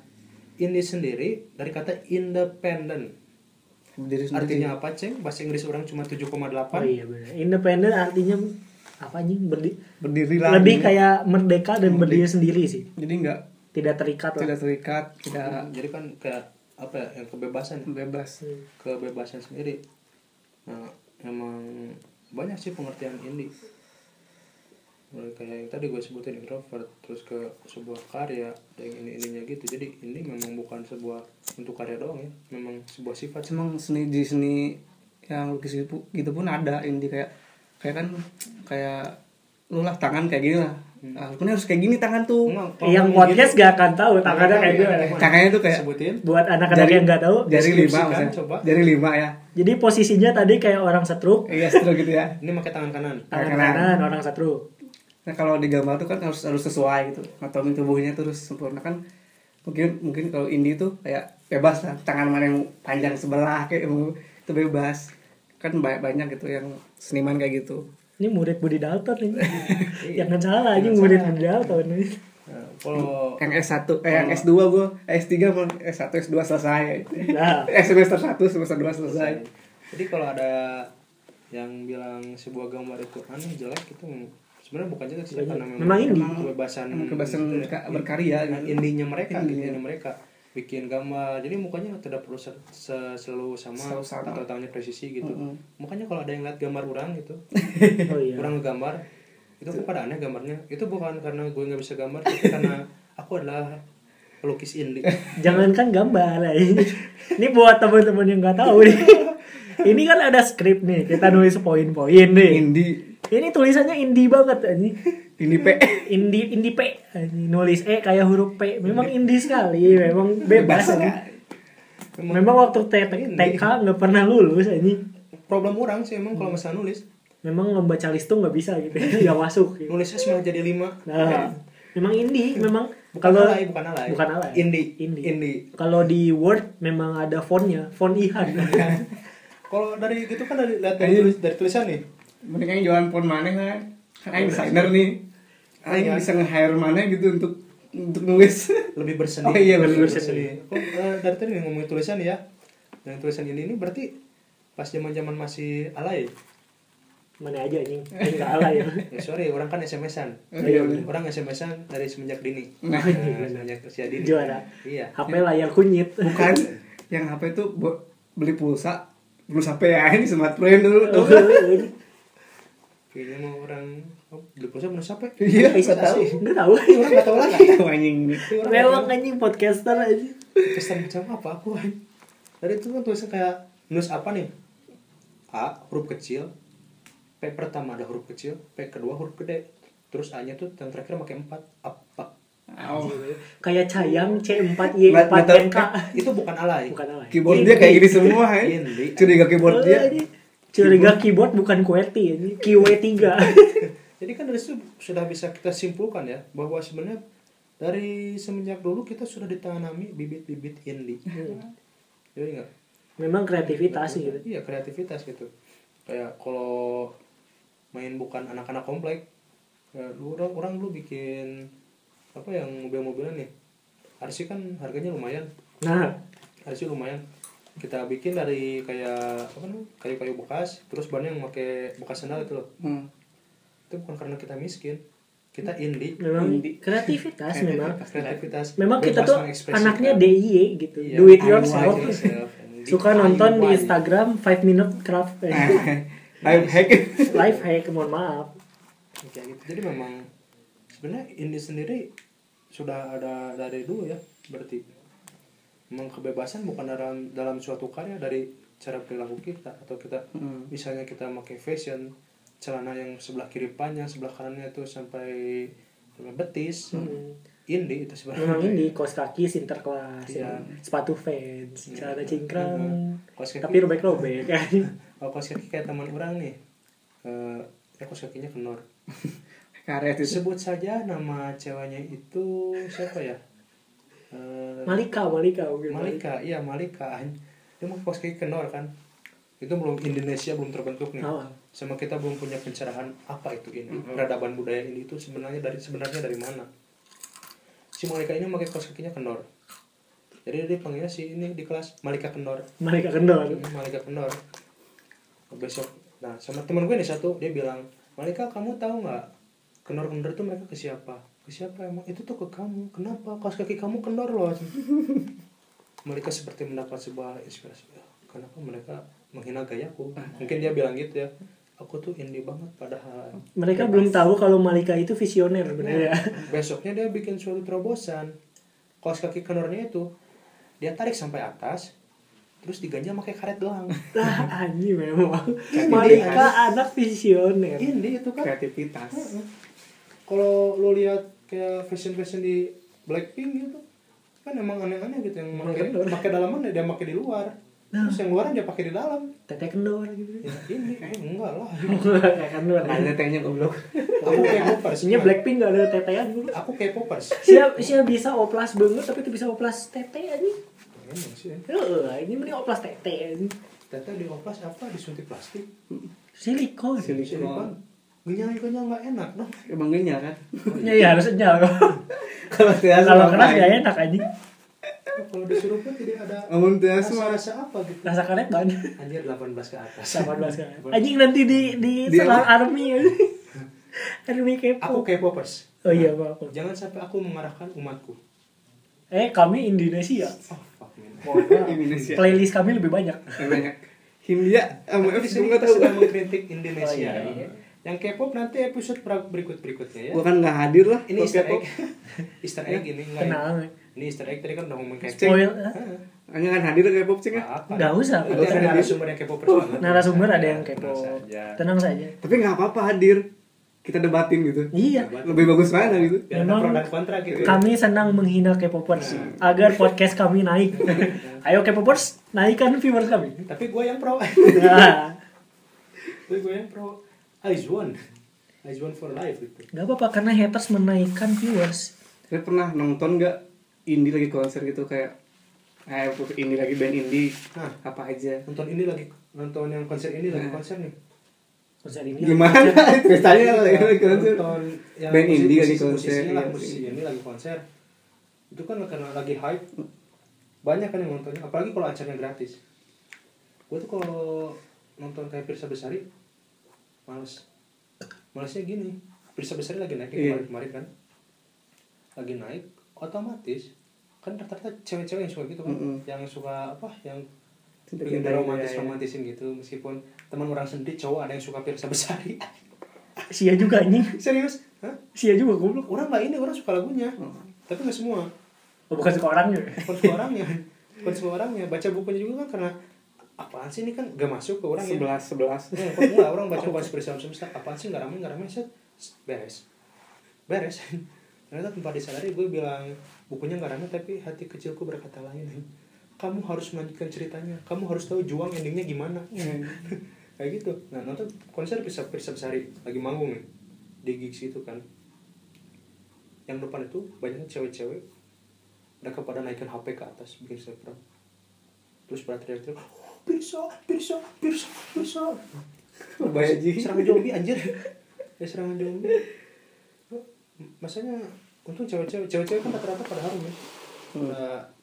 indie sendiri dari kata independen. Artinya apa ceng? Bahasa Inggris orang cuma 7,8 oh iya benar independen artinya apa anjing? Berdi Berdiri lagi. lebih kayak merdeka dan berdiri sendiri sih. Jadi enggak tidak terikat lah tidak terikat, tidak jadi kan kayak apa ya yang kebebasan bebas. Hmm. kebebasan sendiri nah emang banyak sih pengertian indie mulai kayak yang tadi gue sebutin introvert terus ke sebuah karya yang ini ininya gitu jadi ini memang bukan sebuah untuk karya doang ya memang sebuah sifat Emang seni di seni yang lukis gitu, gitu pun ada indie kayak kayak kan kayak lu lah tangan kayak gini lah. Ah, lu kan harus kayak gini tangan tuh. Yang podcast gitu, gak akan tahu tangannya kayak gimana. Tangannya tuh kayak sebutin buat anak-anak yang nggak tahu jari lima coba. Jari lima ya. jadi posisinya tadi kayak orang setruk Iya, seru gitu ya. ini pakai tangan kanan tangan Kanan. kanan orang setruk Nah kalau di gambar tuh kan harus harus sesuai gitu. Anatomi tubuhnya tuh harus sempurna kan. Mungkin mungkin kalau indie tuh kayak bebas lah. Tangan mana yang panjang sebelah kayak mau itu bebas. Kan banyak banyak gitu yang seniman kayak gitu. Ini murid Budi Dalton ini Iya. jangan salah ini murid. Budi Dalton ini Nah, kalau Yang S1 eh yang S2 gua, S3 mau S1 S2 selesai. nah Eh semester 1 semester 2 selesai. jadi kalau ada yang bilang sebuah gambar itu aneh jelek itu sebenarnya bukan jelek sih Banyak. karena Memang indie. kebebasan kebebasan berkarya gitu. indinya mereka Indinya. indinya mereka bikin gambar. Jadi mukanya tidak perlu se- se- selalu sama, Selalu sama. atau tangannya presisi gitu. Mm-mm. makanya kalau ada yang lihat gambar orang gitu oh iya. orang ngegambar itu aku pada aneh gambarnya? Itu bukan karena gue nggak bisa gambar tapi karena aku adalah pelukis indie jangankan gambar ini ini buat teman-teman yang nggak tahu nih. Ini kan ada skrip nih kita nulis poin-poin nih. Indie, ini tulisannya indie banget anjing. Indie P. indie indie P. Anjing. nulis E kayak huruf P. Memang indie sekali memang bebas anjing. memang waktu T- T- TK nggak pernah lulus anjing. Problem orang sih emang kalau masalah nulis. Memang lomba calis tuh nggak bisa gitu nggak masuk gitu. nulisnya malah jadi lima. Nah memang indie memang bukan kalau alay bukan alay. Bukan alay. indie Indie. indie kalau di Word memang ada fontnya font Ihan. Kalau dari gitu kan dari lihat dari, tulis, dari tulisan nih Mending jualan pon mana kan? Kan aing desainer nih. Aing Iya. bisa nge-hire mana gitu untuk untuk nulis. lebih berseni Oh iya, lebih berseni. berseni kok eh, dari tadi ngomongin tulisan ya dan tulisan ini ini berarti pas zaman zaman masih alay mana aja anjing Ini nggak alay ya ya, sorry orang kan SMS-an Iya, bener. orang SMS-an dari semenjak dini Nah, Nah, semenjak usia dini Juara. iya HP layar kunyit Bukan yang HP itu beli pulsa. Pulsa HP ya ini smartphone dulu. Oh, kayaknya mau orang oh, beli pulsa bener siapa Iya, nggak tahu. nggak tahu. Orang nggak tahu lagi. Anjing. Lewat anjing podcaster aja kesan macam apa aku dari itu kan tulisan kayak nulis apa nih? A huruf kecil. P pertama ada huruf kecil P kedua huruf gede. Terus A nya tuh yang terakhir pakai empat apa? Oh, kayak cayang C4Y Nggak- nggak 4NK itu bukan alay. Bukan alay. Keyboard dia kayak gini semua ya. Curiga keyboard dia. Curiga keyboard. bukan QWERTY ini QW3 jadi kan dari situ sudah bisa kita simpulkan ya bahwa sebenarnya dari semenjak dulu kita sudah ditanami bibit-bibit indie jadi nggak? Memang kreativitas sih gitu. iya kreativitas gitu. Kayak kalau main bukan anak-anak komplek ya, orang orang dulu bikin apa yang mobil-mobilan nih? RC kan harganya lumayan. Nah. RC lumayan kita bikin dari kayak apa namanya kayu-kayu bekas terus bannya yang pakai bekas sandal itu loh. Hmm. itu bukan karena kita miskin kita indie memang Indie. kreativitas memang. Kreativitas. Memang kita tuh anaknya DIY gitu. Iya, do it yourself. Yourself. suka nonton di Instagram 5 minute craft Live hack. life hack mohon maaf. Kayak gitu. Jadi memang sebenarnya indie sendiri sudah ada dari dulu ya berarti memang kebebasan bukan dalam dalam suatu karya dari cara perilaku kita atau kita Hmm. misalnya kita pakai fashion celana yang sebelah kiri panjang sebelah kanannya itu sampai sampai betis indie itu sebenarnya memang ini kaos kaki sinterklas Iya. ya. sepatu fans celana cingkrang. Kaos kaki. tapi robek-robek kan kalau kaos kaki kayak teman orang nih eh ya kaos kakinya kenor Karet itu. sebut saja nama ceweknya itu siapa ya Eh, Malika Malika mungkin Malika. Iya Malika. Dia mau kaos kaki kenor kan? Itu belum Indonesia belum terbentuk nih. Oh. sama kita belum punya pencerahan apa itu ini peradaban budaya ini. Itu sebenarnya dari sebenarnya dari mana? Si Malika ini pakai kaos kakinya kendor jadi dia panggilnya si ini di kelas Malika kendor Malika kendor Hmm, Malika kendor besok nah sama teman gue nih satu dia bilang Malika kamu tahu nggak kendor kendor itu mereka ke siapa ke siapa emang itu tuh ke kamu. Kenapa? Kaos kaki kamu kendor loh Malika seperti mendapat sebuah inspirasi. "Ya, kenapa mereka menghina gayaku? Mungkin dia bilang gitu ya. Aku tuh indie banget padahal. Mereka belum tahu kalau Malika itu visioner bener ya? Besoknya dia bikin suatu terobosan. Kaos kaki kendornya itu dia tarik sampai atas terus diganjal pakai karet gelang lah anjing memang. Malika anak visioner. Indie itu kan. Kreativitas. Kalau lo lihat kayak fashion fashion di Blackpink gitu kan emang aneh-aneh gitu yang pakai pakai dalaman dia pakai di luar. Terus yang luaran dia pakai di dalam. Tete kendor gitu. Ya ini eh, enggak lah. Kayak kendor. Ada tehnya goblok. aku kayak popers Sebenarnya Blackpink gak ada tetean dulu aku kayak popers Siap, siap bisa oplas banget tapi itu bisa oplas tete aja. ya. Ini mending oplas tete aja. ternyata di oplas apa? Disuntik plastik. Silikon. Silikon. Genyal-genyal nggak enak dong Emang genya kan? Ya, ya harus nyal. Kalau tidak Kalau keras gak enak aja. kalau disuruh pun tidak ada Namun tidak rasa semua. rasa apa gitu Rasa karet banget. anjir 18 ke atas 18 kan. Anjing nanti di di Di selang army. Army aku kepo. popers Oh iya, apa. jangan sampai aku mengarahkan umatku Eh kami Indonesia. Oh, fuck man. Indonesia. Playlist kami lebih banyak. Yang banyak Hindia sama Tapi di F sini gue kita tahu sedang mengkritik Indonesia. Yang K-pop nanti episode berikut berikutnya ya. gue kan nggak hadir lah Ini Easter K-pop. egg. Easter egg ini enggak. ya? Kenal. Ini Easter egg tadi kan udah ngomong K-pop. Spoil. Heeh. hanya kan hadir K-pop cing ya Apa? Nggak usah. Nanti ada narasumber yang banget. Narasumber ada yang saja. Tenang saja. tapi nggak apa-apa hadir kita debatin gitu Iya. lebih bagus mana gitu Biar Memang pro dan kontra gitu. Kami senang menghina K-popers agar podcast kami naik. Ayo K-popers, naikkan viewers kami. Tapi gue yang pro. Nah, Tapi gue yang pro. Aizwan. Aizwan for life gitu. gak apa-apa karena haters menaikkan viewers. saya pernah nonton nggak indie lagi konser gitu kayak eh indie lagi band indie Nah. apa aja Nonton ini lagi nonton yang konser ini lagi Nah. konser nih. Konser ini. gimana ceritanya lagi konser Nonton yang Band musisi- indie lagi musisi- konser, musisinya lah, iya. musisi ini lagi konser. Itu kan karena lagi hype. Banyak kan yang nontonnya, apalagi kalau acaranya gratis. Gue tuh kalau nonton kayak Pirsa Besari males. Malesnya gini, Besari lagi naik Iya. kemarin-kemarin kan. Lagi naik, otomatis kan rata-rata cewek-cewek yang suka gitu kan, Mm-mm. yang suka apa, yang Cinta pengen cinta, romantis iya, iya. romantisin gitu meskipun teman orang sendiri cowok ada yang suka Pirsa Besari Sia juga anjing. serius Hah? Sia juga goblok. orang nggak ini orang suka lagunya Oh. tapi nggak semua Oh, bukan suka orangnya. bukan suka orangnya bukan suka orangnya baca bukunya juga kan karena apaan sih ini kan gak masuk ke orang ya? Sebelas sebelas. Ya, kok enggak? Orang baca konspirasi alam semesta. Apaan sih nggak ramai nggak ramai? Set. Beres. Beres. Ternyata tempat disadari gue bilang bukunya nggak ramai tapi hati kecilku berkata lain. Kamu harus melanjutkan ceritanya. Kamu harus tahu juang endingnya gimana. Kayak gitu. Nah nonton konser bisa bisa besari lagi manggung nih di gigs itu kan. Yang depan itu banyak cewek-cewek. Mereka pada naikkan HP ke atas bikin snapgram terus pada teriak-teriak bisa bisa bisa bisa Bayar ji. serangan zombie anjir ya serangan zombie masanya untung cewek-cewek cewek-cewek kan rata-rata pada harum ya Hmm.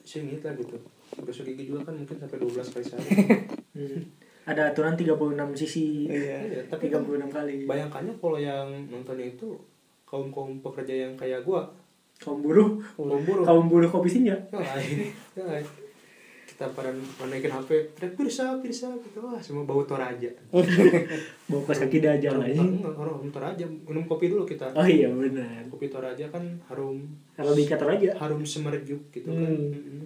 singit lah gitu besok gigi juga kan mungkin sampai 12 kali sehari Hmm. Ada aturan 36 sisi. iya Iya, tapi kan 36 kali. bayangkannya kalau yang nontonnya itu kaum kaum pekerja yang kayak gua Kaum buruh. kaum buruh Kaum buruh kopi senja. Ya lain, ya lain. Kita pada menaikin HP teriak pirsa pirsa gitu wah semua bau toraja Bawa kaos kaki dajal aja. orang orang toraja minum kopi dulu kita Oh iya benar. kopi toraja kan harum Kalau dikator aja. harum semerjuk gitu kan Hmm. Mm-mm.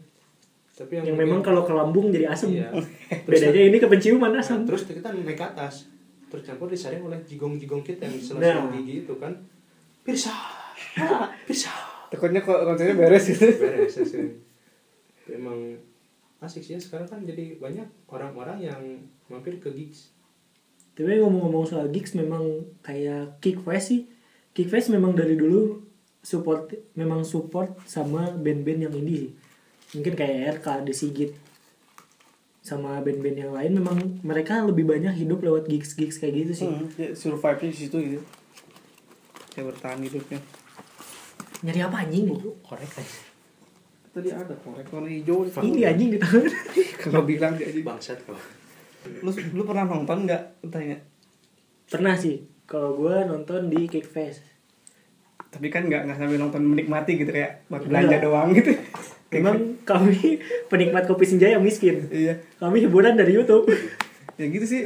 tapi yang, Yang memang kalau ke lambung jadi asem. Iya. Bedanya ini ke penciuman Nah, asam. terus kita naik ke atas tercampur disaring oleh jigong-jigong kita yang Nah. sela gigi itu kan pirsa pirsa takutnya kok konsernya beres gitu beres sih emang asik sih ya sekarang kan jadi banyak orang-orang yang mampir ke gigs Tapi ngomong-ngomong soal gigs memang kayak Kickfest sih. Kickfest memang dari dulu support memang support sama band-band yang indie sih. Mungkin kayak RK, The Sigit sama band-band yang lain memang mereka lebih banyak hidup lewat gigs-gigs kayak gitu sih. Hmm, ya, survive di situ gitu ya bertahan hidupnya Nyari apa anjing bu? korek aja tadi ada korek warna hijau Ini anjing gitu. kalau bilang dia aja bangsat kau lu lu pernah nonton nggak tanya Pernah sih. Kalau gue nonton di Kickfest. tapi kan nggak nggak sampai nonton menikmati gitu kayak buat Enggak. belanja doang gitu Memang kami penikmat kopi senja yang miskin. iya Kami hiburan dari YouTube. ya gitu sih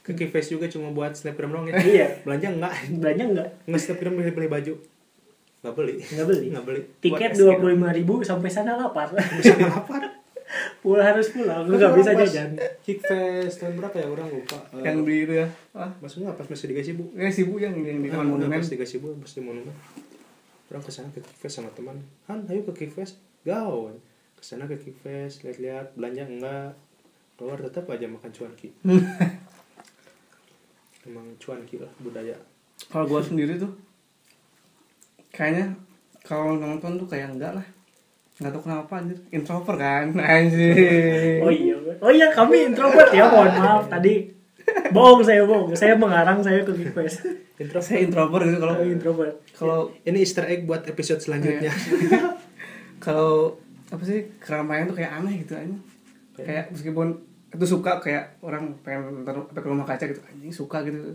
ke Kifes juga cuma buat snapgram doang ya Iya. belanja enggak Belanja enggak? nggak snapgram beli beli baju nggak beli. Nggak beli. nggak beli. Tiket dua puluh lima ribu sampai sana lapar. bisa lapar? Pulang harus pulang. Nggak bisa jajan. Kickfest tahun berapa ya? Orang lupa. Yang di itu ya? Ah maksudnya pas masih di Gasibu ya sibuk yang yang di taman monumen. pas di Gasibu pas di monumen. Orang ke sana ke Kickfest sama teman. Han ayo ke Kickfest go ke sana ke Kickfest lihat-lihat belanja enggak. Keluar tetap aja makan cuanki emang cuanki lah budaya. Kalau gua sendiri tuh kayaknya kalau nonton tuh kayak enggak lah nggak tahu kenapa anjir introvert kan anjir Oh iya. Oh iya kami introvert ya mohon maaf tadi. Bohong saya bohong. Saya mengarang saya ke Kickfest. saya introvert gitu kalau Kalau introvert. kalau ini Easter egg buat episode selanjutnya kalau apa sih keramaian tuh kayak aneh gitu aja kayak meskipun itu suka kayak orang pengen nonton apa ke rumah kaca gitu anjing suka gitu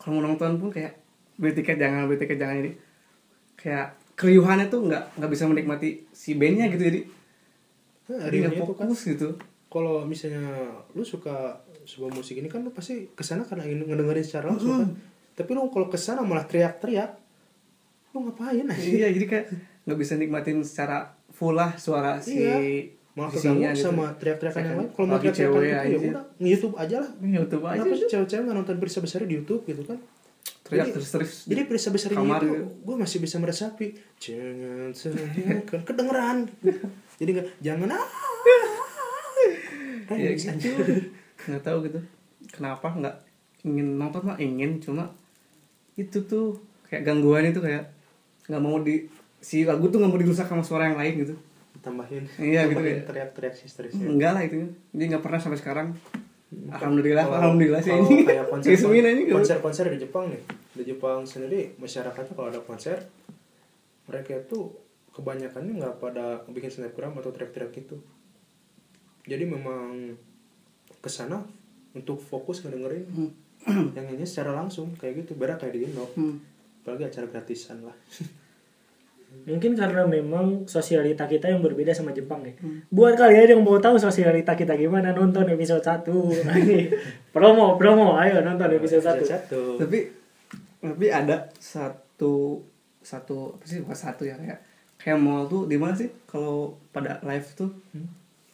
kalau mau nonton pun kayak beli tiket jangan beli tiket jangan jadi kayak keriuhannya tuh nggak nggak bisa menikmati si bandnya gitu jadi Nah, jadi nggak itu kan fokus gitu. kalau misalnya lu suka sebuah musik ini kan lu pasti ke sana karena ingin ngedengerin secara langsung kan. Tapi lu kalau ke sana malah teriak-teriak lu ngapain aja iya jadi kayak nggak bisa nikmatin secara full lah suara si Iya. malah keganggu gitu. sama teriak-teriakan yang lain. Kalau mau teriak-teriakan gitu ya udah YouTube aja lah. YouTube aja kenapa sih. cewek-cewek nggak nonton berita besar di YouTube gitu kan teriak terus terus jadi besar di Kamar gitu. gue masih bisa meresapi jangan kan kedengeran. Jadi nggak jangan ah ya gitu. nggak tahu gitu. Kenapa nggak ingin nonton mah ingin cuma itu tuh kayak gangguan itu kayak nggak mau di si lagu tuh nggak mau dirusak sama suara yang lain gitu. Tambahin. Iya, gitu ya. teriak-teriak histerisnya enggak lah itu. Jadi nggak pernah sampai sekarang alhamdulillah Kalau- alhamdulillah sih ini. kayak konser aja gitu. konser-konser di Jepang nih. Di Jepang sendiri masyarakatnya kalau ada konser mereka itu kebanyakannya nggak pada bikin snapgram atau teriak-teriak gitu. Jadi memang ke sana untuk fokus ngedengerin yang ini secara langsung kayak gitu. Beda kayak di Indo. Hmm. apalagi acara gratisan lah Mungkin karena memang sosialita kita yang berbeda sama Jepang ya. Buat kalian yang mau tahu sosialita kita gimana nonton episode 1. promo, promo, ayo nonton episode 1. satu. tapi tapi ada satu satu apa sih? Bukan satu ya kayak kayak mall tuh di mana sih? Kalau pada live tuh?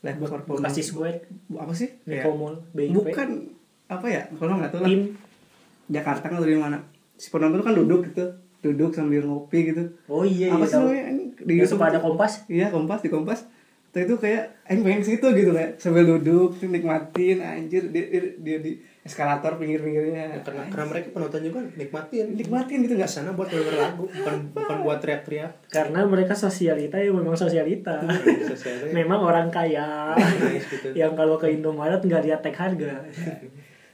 Live performance Bekasi Square, apa sih? Kayak- Neko Mall, BIP. bukan apa ya? Kalau nggak tahu lah. Tim. Jakarta kan dari mana? Si penonton kan duduk gitu duduk sambil ngopi gitu. Oh iya, apa iya. sih namanya? Ini di YouTube suka ada kompas. iya kompas di kompas. Terus itu kayak Aing pengen ke situ gitu kayak sambil duduk nikmatin. Anjir dia, dia, dia di eskalator pinggir-pinggirnya. Karena, karena mereka penonton juga nikmatin. Nikmatin gitu nggak? Sana buat denger lagu bukan bukan buat teriak-teriak. Karena mereka sosialita ya memang sosialita. Sosialnya memang orang kaya. Nice gitu yang kalau ke Indomaret nggak lihat tag harga.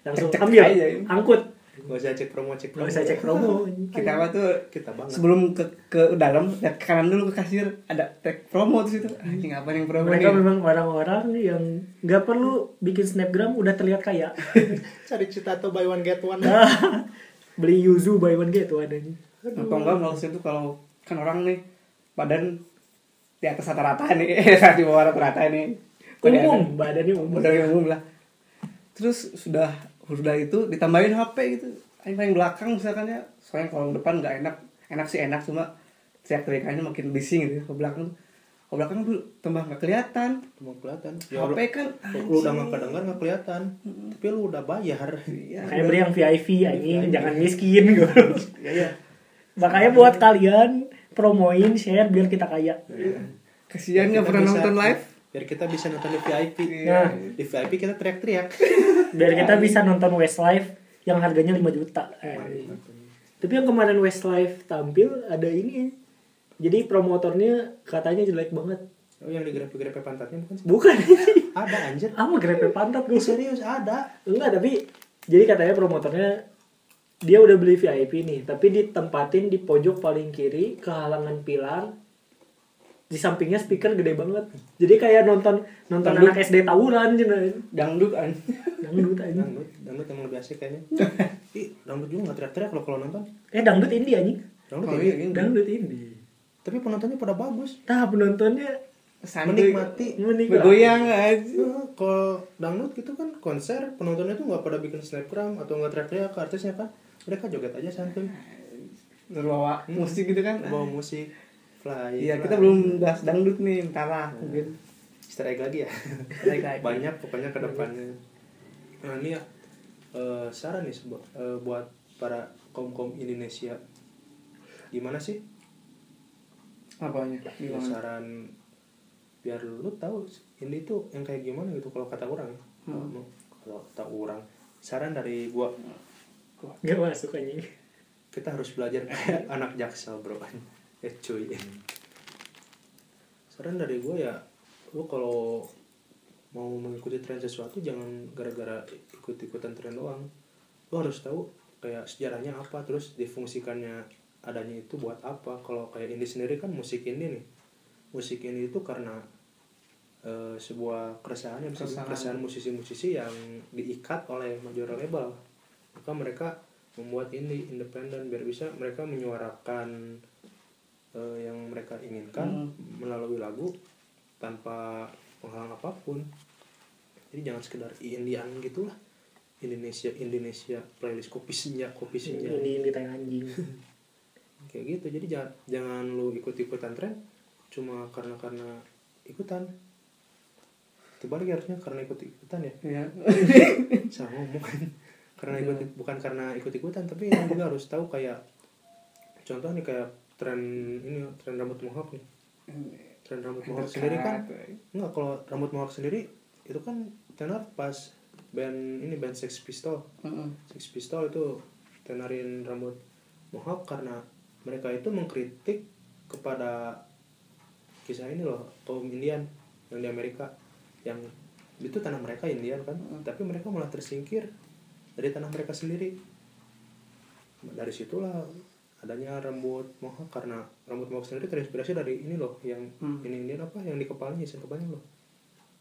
Langsung ambil, ya. angkut. Gak usah cek promo cek Gak promo usah cek promo. kita apa tuh kita banget sebelum ke ke dalam lihat ke kanan dulu ke kasir ada tag promo di situ anjing apa yang promo Mereka nih? memang orang-orang yang nggak perlu bikin snapgram udah terlihat kaya. cari cita atau buy one get one Beli yuzu buy one get one aja. atau enggak maksud itu kalau kan orang nih badan di atas rata-rata nih eh di bawah rata-rata nih Umum, badannya umum. badan yang umum lah terus sudah sudah itu ditambahin HP gitu. Yang paling belakang misalkan ya. Soalnya kalau depan nggak enak. Enak sih enak cuma teriak teriakannya makin bising gitu ke belakang ke belakang tuh tambah nggak kelihatan. Mau kelihatan. Ya HP kan lu udah nggak kedengar nggak kelihatan. Tapi lu udah bayar. Iya. Kayak beli yang VIP anjing, jangan miskin gitu. iya iya. Makanya buat kalian promoin, share biar kita kaya. kasihan nggak pernah bisa- nonton live biar kita bisa nonton di VIP Nah. di VIP kita teriak-teriak Biar kita bisa nonton Westlife yang harganya 5 juta. Eh. Tapi yang kemarin Westlife tampil ada ini. Jadi promotornya katanya jelek banget. oh yang digrepe-grepe pantatnya bukan sih Bukan. ada anjir Apa grepe pantat gue Gue serius ada Enggak, tapi jadi katanya promotornya dia udah beli VIP nih, tapi ditempatin di pojok paling kiri, kehalangan pilar. Di sampingnya speaker gede banget. Jadi kayak nonton nonton Dangdut. anak SD tawuran gitu. dangdut an Dangdut aja. dangdut dangdut emang lebih asik kayaknya ih dangdut juga nggak teriak-teriak kalau kalau nonton Eh dangdut indie anjing. dangdut Oh, iya, ini. Dangdut indie. tapi penontonnya pada bagus Nah, penontonnya menikmati menikmati. bergoyang aja Eh, kalau dangdut gitu kan konser penontonnya tuh nggak pada bikin snapgram atau nggak teriak-teriak ke artisnya kan mereka joget aja santuy terbawa musik gitu kan bawa musik fly iya kita belum bahas dangdut nih entar lah mungkin. Easter egg lagi ya? Lagi. banyak pokoknya ke depannya. Nah ini ya eh, saran nih sebuah eh, buat para kaum kaum Indonesia. Gimana sih? Apanya? Ya, gimana? saran biar lu tahu ini tuh yang kayak gimana gitu kalau kata orang. Ya. Hmm. kalau kata orang. Saran dari gua. Gak masuk anjing. kita harus belajar kayak anak jaksel bro ya cuy. Saran dari gua ya lu kalau mau mengikuti tren sesuatu jangan gara-gara ikut-ikutan tren doang. Lu harus tahu kayak sejarahnya apa terus difungsikannya adanya itu buat apa. Kalau kayak ini sendiri kan musik ini nih. Musik ini itu karena eh, sebuah keresahan ya Keresahan. keresahan musisi-musisi yang diikat oleh major label. Maka mereka membuat ini independen biar bisa mereka menyuarakan eh, yang mereka inginkan melalui lagu tanpa penghalang apa pun. Jadi jangan sekedar Indian gitulah. Indonesia Indonesia playlist kopi senja kopi senja ini ini tai anjing. Kayak gitu. Jadi jangan jangan lu ikut ikutan tren cuma karena karena ikutan. Itu balik harusnya karena ikut ikutan ya. Ya sama ngomong. Karena ikut bukan karena ikut ikutan tapi yang juga harus tahu kayak contoh nih kayak tren ini tren rambut mohawk nih. Tren rambut mohawk sendiri kan enggak kalau rambut mohawk sendiri itu kan tenar pas band ini band Sex Pistol. Heeh. Sex Pistol itu tenarin rambut mohawk karena mereka itu mengkritik kepada kisah ini loh kaum Indian yang di Amerika. Yang itu tanah mereka Indian kan tapi mereka malah tersingkir dari tanah mereka sendiri. Dari situlah adanya rambut mohawk karena rambut mohawk sendiri terinspirasi dari ini loh yang Hmm. ini Indian apa yang di kepalanya isi kepalanya loh.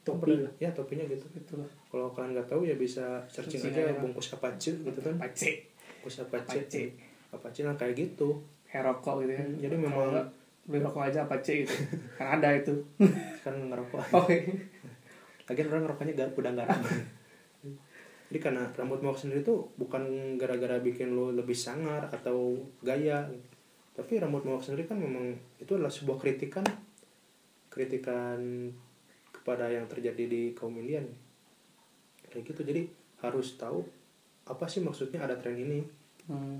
Topi. ya topinya gitu. Itulah kalau kalian nggak tahu ya bisa searching Searching aja aja. bungkus apache gitu kan? Pace bungkus apache Apache. apache lah kayak gitu. Rokok gitu ya. Jadi Kalau memang- nggak, beli rokok aja pace gitu. Kan ada itu. Kan ngerokok. Oke. Lagian orang ngerokoknya gak udah garam jadi karena rambut mohawk sendiri tuh bukan gara-gara bikin lo lebih sangar atau gaya. Tapi rambut mohawk sendiri kan memang itu adalah sebuah kritikan kritikan kepada yang terjadi di kaum Indian. Kayak gitu. Jadi harus tahu apa sih maksudnya ada tren ini. Hmm.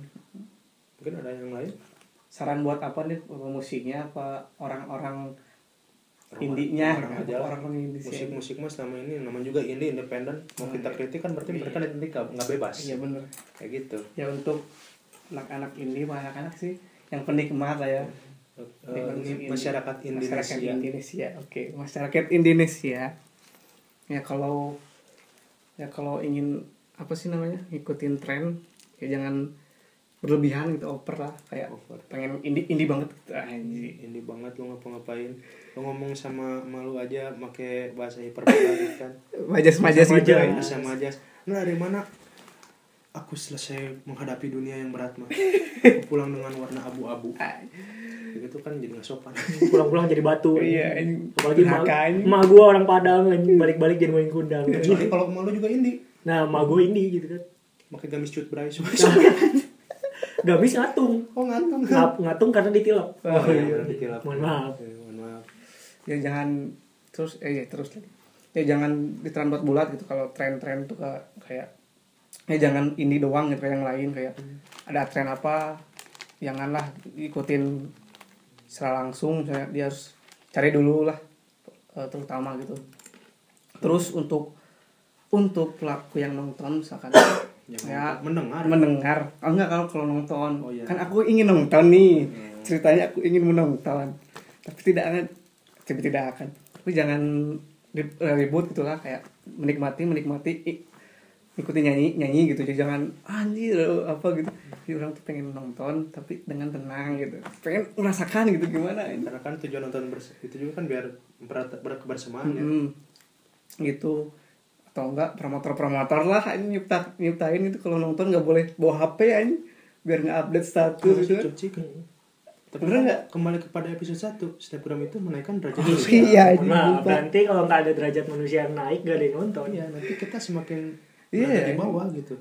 mungkin ada yang lain? Saran buat apa nih apa musiknya apa orang-orang Orang- indinya. Orang orang-orang indie musik musik mas nama ini namanya juga indie independen. Mau kita kritik kan berarti mereka nanti nggak nggak bebas. Iya bener. Kayak gitu. Ya untuk anak-anak indie anak-anak sih yang penikmat lah ya. Eh, Penikmat masyarakat Indonesia. Masyarakat Indonesia. Oke masyarakat Indonesia. Ya kalau ya kalau ingin apa sih namanya? Ngikutin tren ya jangan berlebihan gitu over lah kayak Over. pengen indie indie banget gitu. Anjir indie banget lo ngapa-ngapain. Lo ngomong sama malu aja make bahasa hiperbola kan. Majas majas gitu Majas. ya. bisa majas. Nah dari mana? Aku selesai menghadapi dunia yang berat mah pulang dengan warna abu-abu. Gitu kan jadi nggak sopan. Pulang-pulang jadi batu. Iya apalagi emak gua orang Padang balik-balik jadi main kundang. Soalnya kalau malu juga indie nah emak gua ini gitu kan. Pakai gamis cut bray semua gamis ngatung. Oh ngantong Ngap- ngatung karena ditilap. Oh iya benar ditilap. Mohon maaf. Eh, mohon maaf. Ya jangan terus eh ya terus lagi. Ya jangan diteran buat bulat gitu. Kalau tren-tren tuh kayak ya jangan ini doang gitu kayak yang lain. Kayak ada tren apa janganlah ikutin secara langsung. Misalnya dia harus cari dulu lah eh, terutama gitu. Terus untuk untuk pelaku yang nonton misalkan ya. mendengar. Mendengar. Oh enggak kalau kalau nonton. Oh, iya. kan aku ingin nonton nih. Hmm. ceritanya aku ingin menonton. Tapi tidak akan tapi tidak akan. Tapi jangan ri- ribut gitulah kayak menikmati menikmati ikuti nyanyi nyanyi gitu. Jadi jangan anjir apa gitu. Jadi orang tuh pengen nonton tapi dengan tenang gitu. Pengen merasakan gitu gimana ini. Karena kan tujuan nonton itu juga kan biar berat berkebersamaan ya. Mm-mm. gitu atau enggak promotor-promotor lah ini nyipta nyiptain itu kalau nonton nggak boleh bawa HP ya ini biar nggak update status gitu dicuci kan. Tapi Bener kan nggak? kembali kepada episode 1 Snapgram itu menaikkan derajat Oh, manusia. iya lupa. nanti kalau nggak ada derajat manusia yang naik gak ada yang nonton Iya, nanti kita semakin Iya. berada di bawah gitu.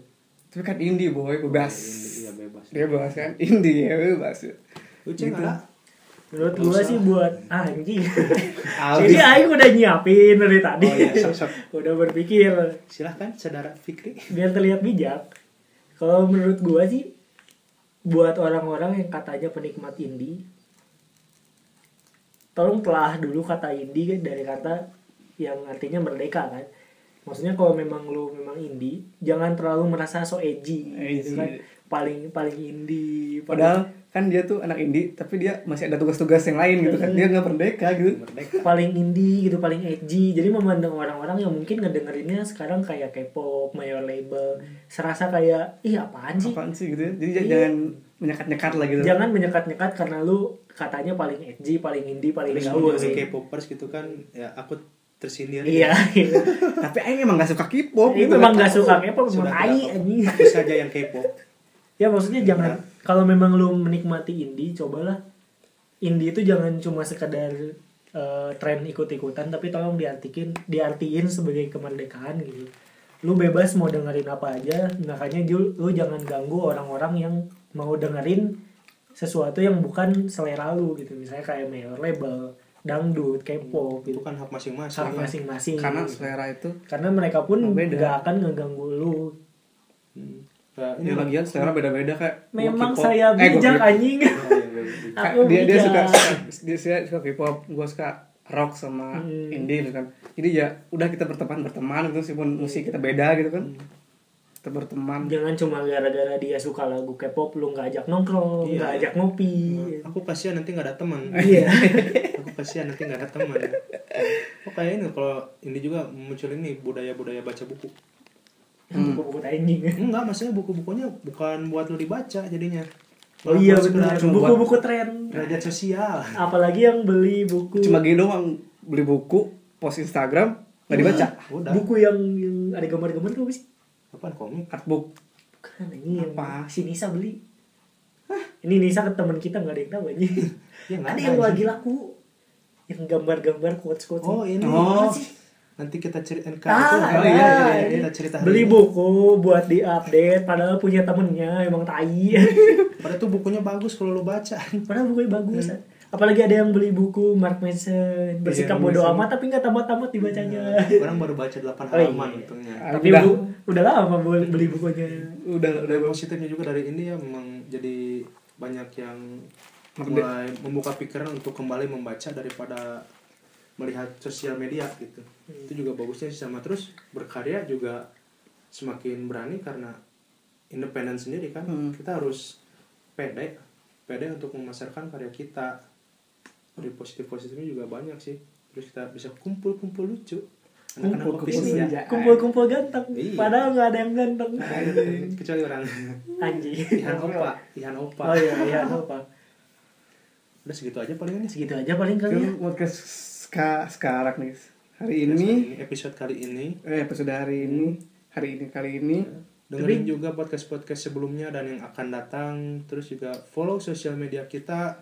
tapi kan indie boy bebas Iya bebas. bebas kan indie ya bebas Lucu Gitu. nggak? Menurut usah. sih buat anjing jadi Aing udah nyiapin dari tadi Oh iya, sok sok. udah berpikir Silahkan saudara Fikri. biar terlihat bijak kalau menurut gua sih buat orang-orang yang katanya penikmat indie tolong telah dulu kata indie kan dari kata yang artinya merdeka kan maksudnya kalau memang lu memang indie jangan terlalu merasa so edgy, gitu Edgy. kan paling paling indie paling- padahal kan dia tuh anak indie tapi dia masih ada tugas-tugas yang lain gitu kan dia nggak merdeka gitu Merdeka. paling indie gitu paling edgy jadi memandang orang-orang yang mungkin ngedengerinnya sekarang kayak K-pop major label serasa kayak ih apaan sih apaan sih gitu ya jadi Iya. jangan menyekat-nyekat lah gitu jangan menyekat-nyekat karena lu katanya paling edgy paling indie paling gaul sih K-popers gitu kan ya aku tersindir. iya gitu. tapi Aing emang gak suka K-pop gitu memang kan. gak suka K-pop memang Aku saja yang K-pop. Ya maksudnya jangan kalau memang lu menikmati indie cobalah. Indie itu jangan cuma sekedar eh, tren ikut-ikutan tapi tolong diartikin diartiin sebagai kemerdekaan gitu. Lu bebas mau dengerin apa aja makanya Jul, lu jangan ganggu orang-orang yang mau dengerin sesuatu yang bukan selera lu gitu. Misalnya kayak major label dangdut K-pop gitu. Itu kan hak masing-masing hak masing-masing karena gitu. selera itu karena mereka pun nggak akan ngeganggu lu. Nah, ini lagian selera beda-beda kayak memang saya Eh, bijak K-pop. anjing. Iya, iya, iya. Aku dia dia suka suka- dia suka, suka K-pop. Gue suka rock sama Hmm. indie gitu kan. Jadi ya udah kita berteman berteman gitu meskipun musik kita beda gitu kan. Kita berteman. Jangan cuma gara-gara dia suka lagu K-pop lu nggak ajak nongkrong Iya. nggak ajak ngopi. Aku kasihan nanti nggak ada teman. Iya. Aku kasihan nanti nggak ada teman. Oh kayak ini kalau ini juga muncul ini budaya-budaya baca buku buku-buku anjing enggak maksudnya buku-bukunya bukan buat lu dibaca jadinya. Oh iya benar. buku-buku tren derajat sosial. Apalagi yang beli buku. Cuma gini doang beli buku post Instagram nggak dibaca. udah. Buku yang, yang ada gambar-gambar tuh apa sih? Apaan komik? Artbook. Kan ini yang Apa? si Nisa beli. Ini Nisa ke teman kita nggak ada yang tahu aja Ya, ada yang lagi laku. Yang gambar-gambar quotes quotes oh ini. Oh. Apa sih? Nanti kita ceritain Ah, itu ada. oh, iya, iya, iya, kita cerita hari beli ini. buku buat diupdate padahal punya temennya emang tai. Padahal tuh bukunya bagus kalau lu baca. Padahal bukunya bagus. Apalagi ada yang beli buku Mark Manson bersikap Iya, bodoh amat tapi nggak tamat-tamat dibacanya. Orang baru baca 8 Oh, halaman iya. untungnya. Ah, tapi udah. bu- udah lama beli beli bukunya. Udah udah. Dari positifnya juga dari ini ya memang jadi banyak yang mulai membuka pikiran untuk kembali membaca daripada melihat sosial media gitu. Itu juga bagusnya sih sama. Terus berkarya juga semakin berani karena independen sendiri kan. Hmm. kita harus pede pede untuk memasarkan karya kita. Dari positif positifnya juga banyak sih. Terus kita bisa kumpul kumpul lucu Kumpul-kumpul kopis ya. Senja. kumpul-kumpul ganteng. Iya. padahal nggak ada yang ganteng. Kecuali orang. Anjing. Ihan Opa. Ihan Opa. Oh iya iya apa udah segitu aja paling ini. Segitu aja paling kali ya. podcast ska- sekarang nih. Hari Ini. ini episode kali ini. Eh episode hari ini. Hari ini kali ini. Dengerin juga podcast podcast sebelumnya dan yang akan datang. Terus juga follow sosial media kita.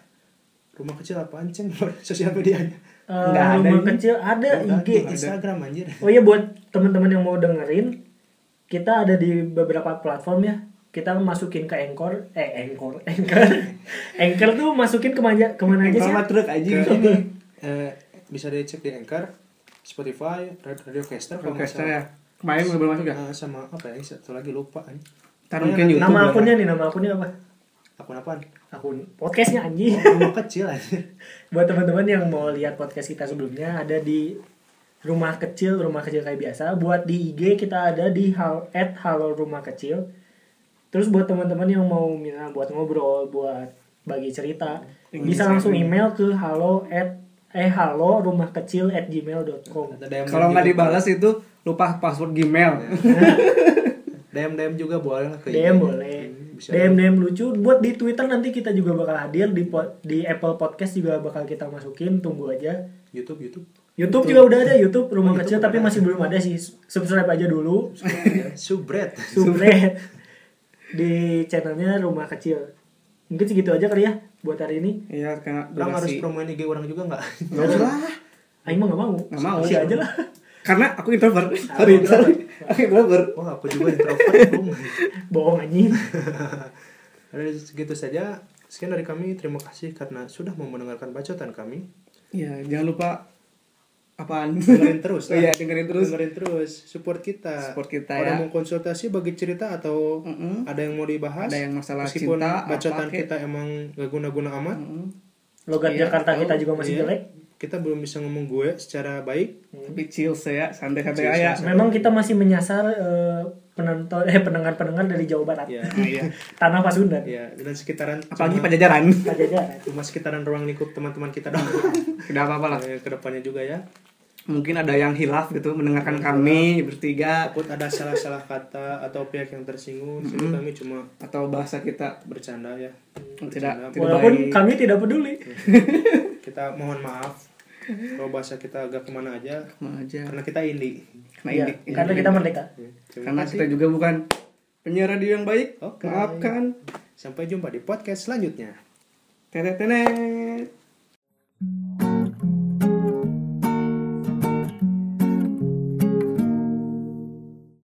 Rumah kecil apa anceng sosial medianya. Nggak ada rumah ini. kecil ada Ada. IG di Instagram anjir. Oh iya buat teman-teman yang mau dengerin, kita ada di beberapa platform ya. Kita masukin ke Anchor, eh Anchor, Anchor. Anchor tuh masukin ke mana ke mana aja sih? Sama truk aja Ke ini. Eh, bisa dicek di Anchor Spotify Radio, Radio Caster kalau nggak Orkestra salah. ya kemarin belum masuk ya? Eh, sama apa ya satu lagi lupa Oh, mungkin YouTube Nama akunnya nih, nama akunnya apa? akun apaan? Akun podcastnya anjing. oh, rumah kecil aja buat teman-teman yang mau lihat podcast kita sebelumnya ada di rumah kecil rumah kecil kayak biasa. Buat di IG kita ada di hal at halo rumah kecil. Terus buat teman-teman yang mau misalnya buat ngobrol buat bagi cerita bisa langsung email ke halo at eh halo rumah kecil at gmail.com Ada kalau nggak dibalas itu lupa password Gmail. DM DM juga boleh lah ke DM boleh. Bisa DM DM lucu. Buat di Twitter nanti kita juga bakal hadir. Di di Apple Podcast juga bakal kita masukin. Tunggu aja. YouTube YouTube. YouTube juga udah ada. YouTube rumah Oh, kecil YouTube tapi masih belum ada sih. Subscribe aja dulu. Subret. Subscribe di channelnya rumah kecil. Mungkin segitu aja kali ya buat hari ini. Iya karena orang harus promoin IG orang juga nggak? Nggak usah lah. Aing mah gak mau. Nggak mau. Kasih aja lah. Karena aku introvert. Sorry introvert. sorry. Aku introvert. Wah aku juga introvert Bung. bohong anjing. Ada segitu saja. Sekian dari kami. Terima kasih karena sudah mau mendengarkan bacotan kami. Ya jangan lupa apaan dengerin terus Oh iya, dengerin terus. dengerin terus support kita Support kita, Kalau ya. mau konsultasi bagi cerita atau Mm-mm. ada yang mau dibahas Ada yang masalah meskipun cinta, bacotan apa, kita emang gak guna-guna amat Mm-mm. logat Iya, Jakarta tahu. kita juga masih Iya. jelek kita belum bisa ngomong gue secara baik tapi chill saya santai-santai aja memang kita masih menyasar eh, penonton eh pendengar-pendengar dari Jawa Barat. Ya Nah, iya. Tanah Pasundan. Ya dan sekitaran apalagi cuma- pajajaran. Pajajaran. Cuma sekitaran ruang lingkup teman-teman kita doang. Tidak apa-apa lah. Eh, ke depannya juga ya. Mungkin ada yang hilaf gitu mendengarkan kami bertiga. Takut ada salah-salah kata atau pihak yang tersinggung jadi kami cuma atau bahasa kita bercanda ya. Tidak Bercanda. tidak walaupun baik. kami tidak peduli. Kita mohon maaf. Kalau bahasa kita agak ke mana aja. Sama aja. Karena kita indie karena Iya, ini. karena kita merdeka. Terima karena kasih. kita juga bukan penyiar radio yang baik. Oke. maafkan. Sampai jumpa di podcast selanjutnya. Tenet tenet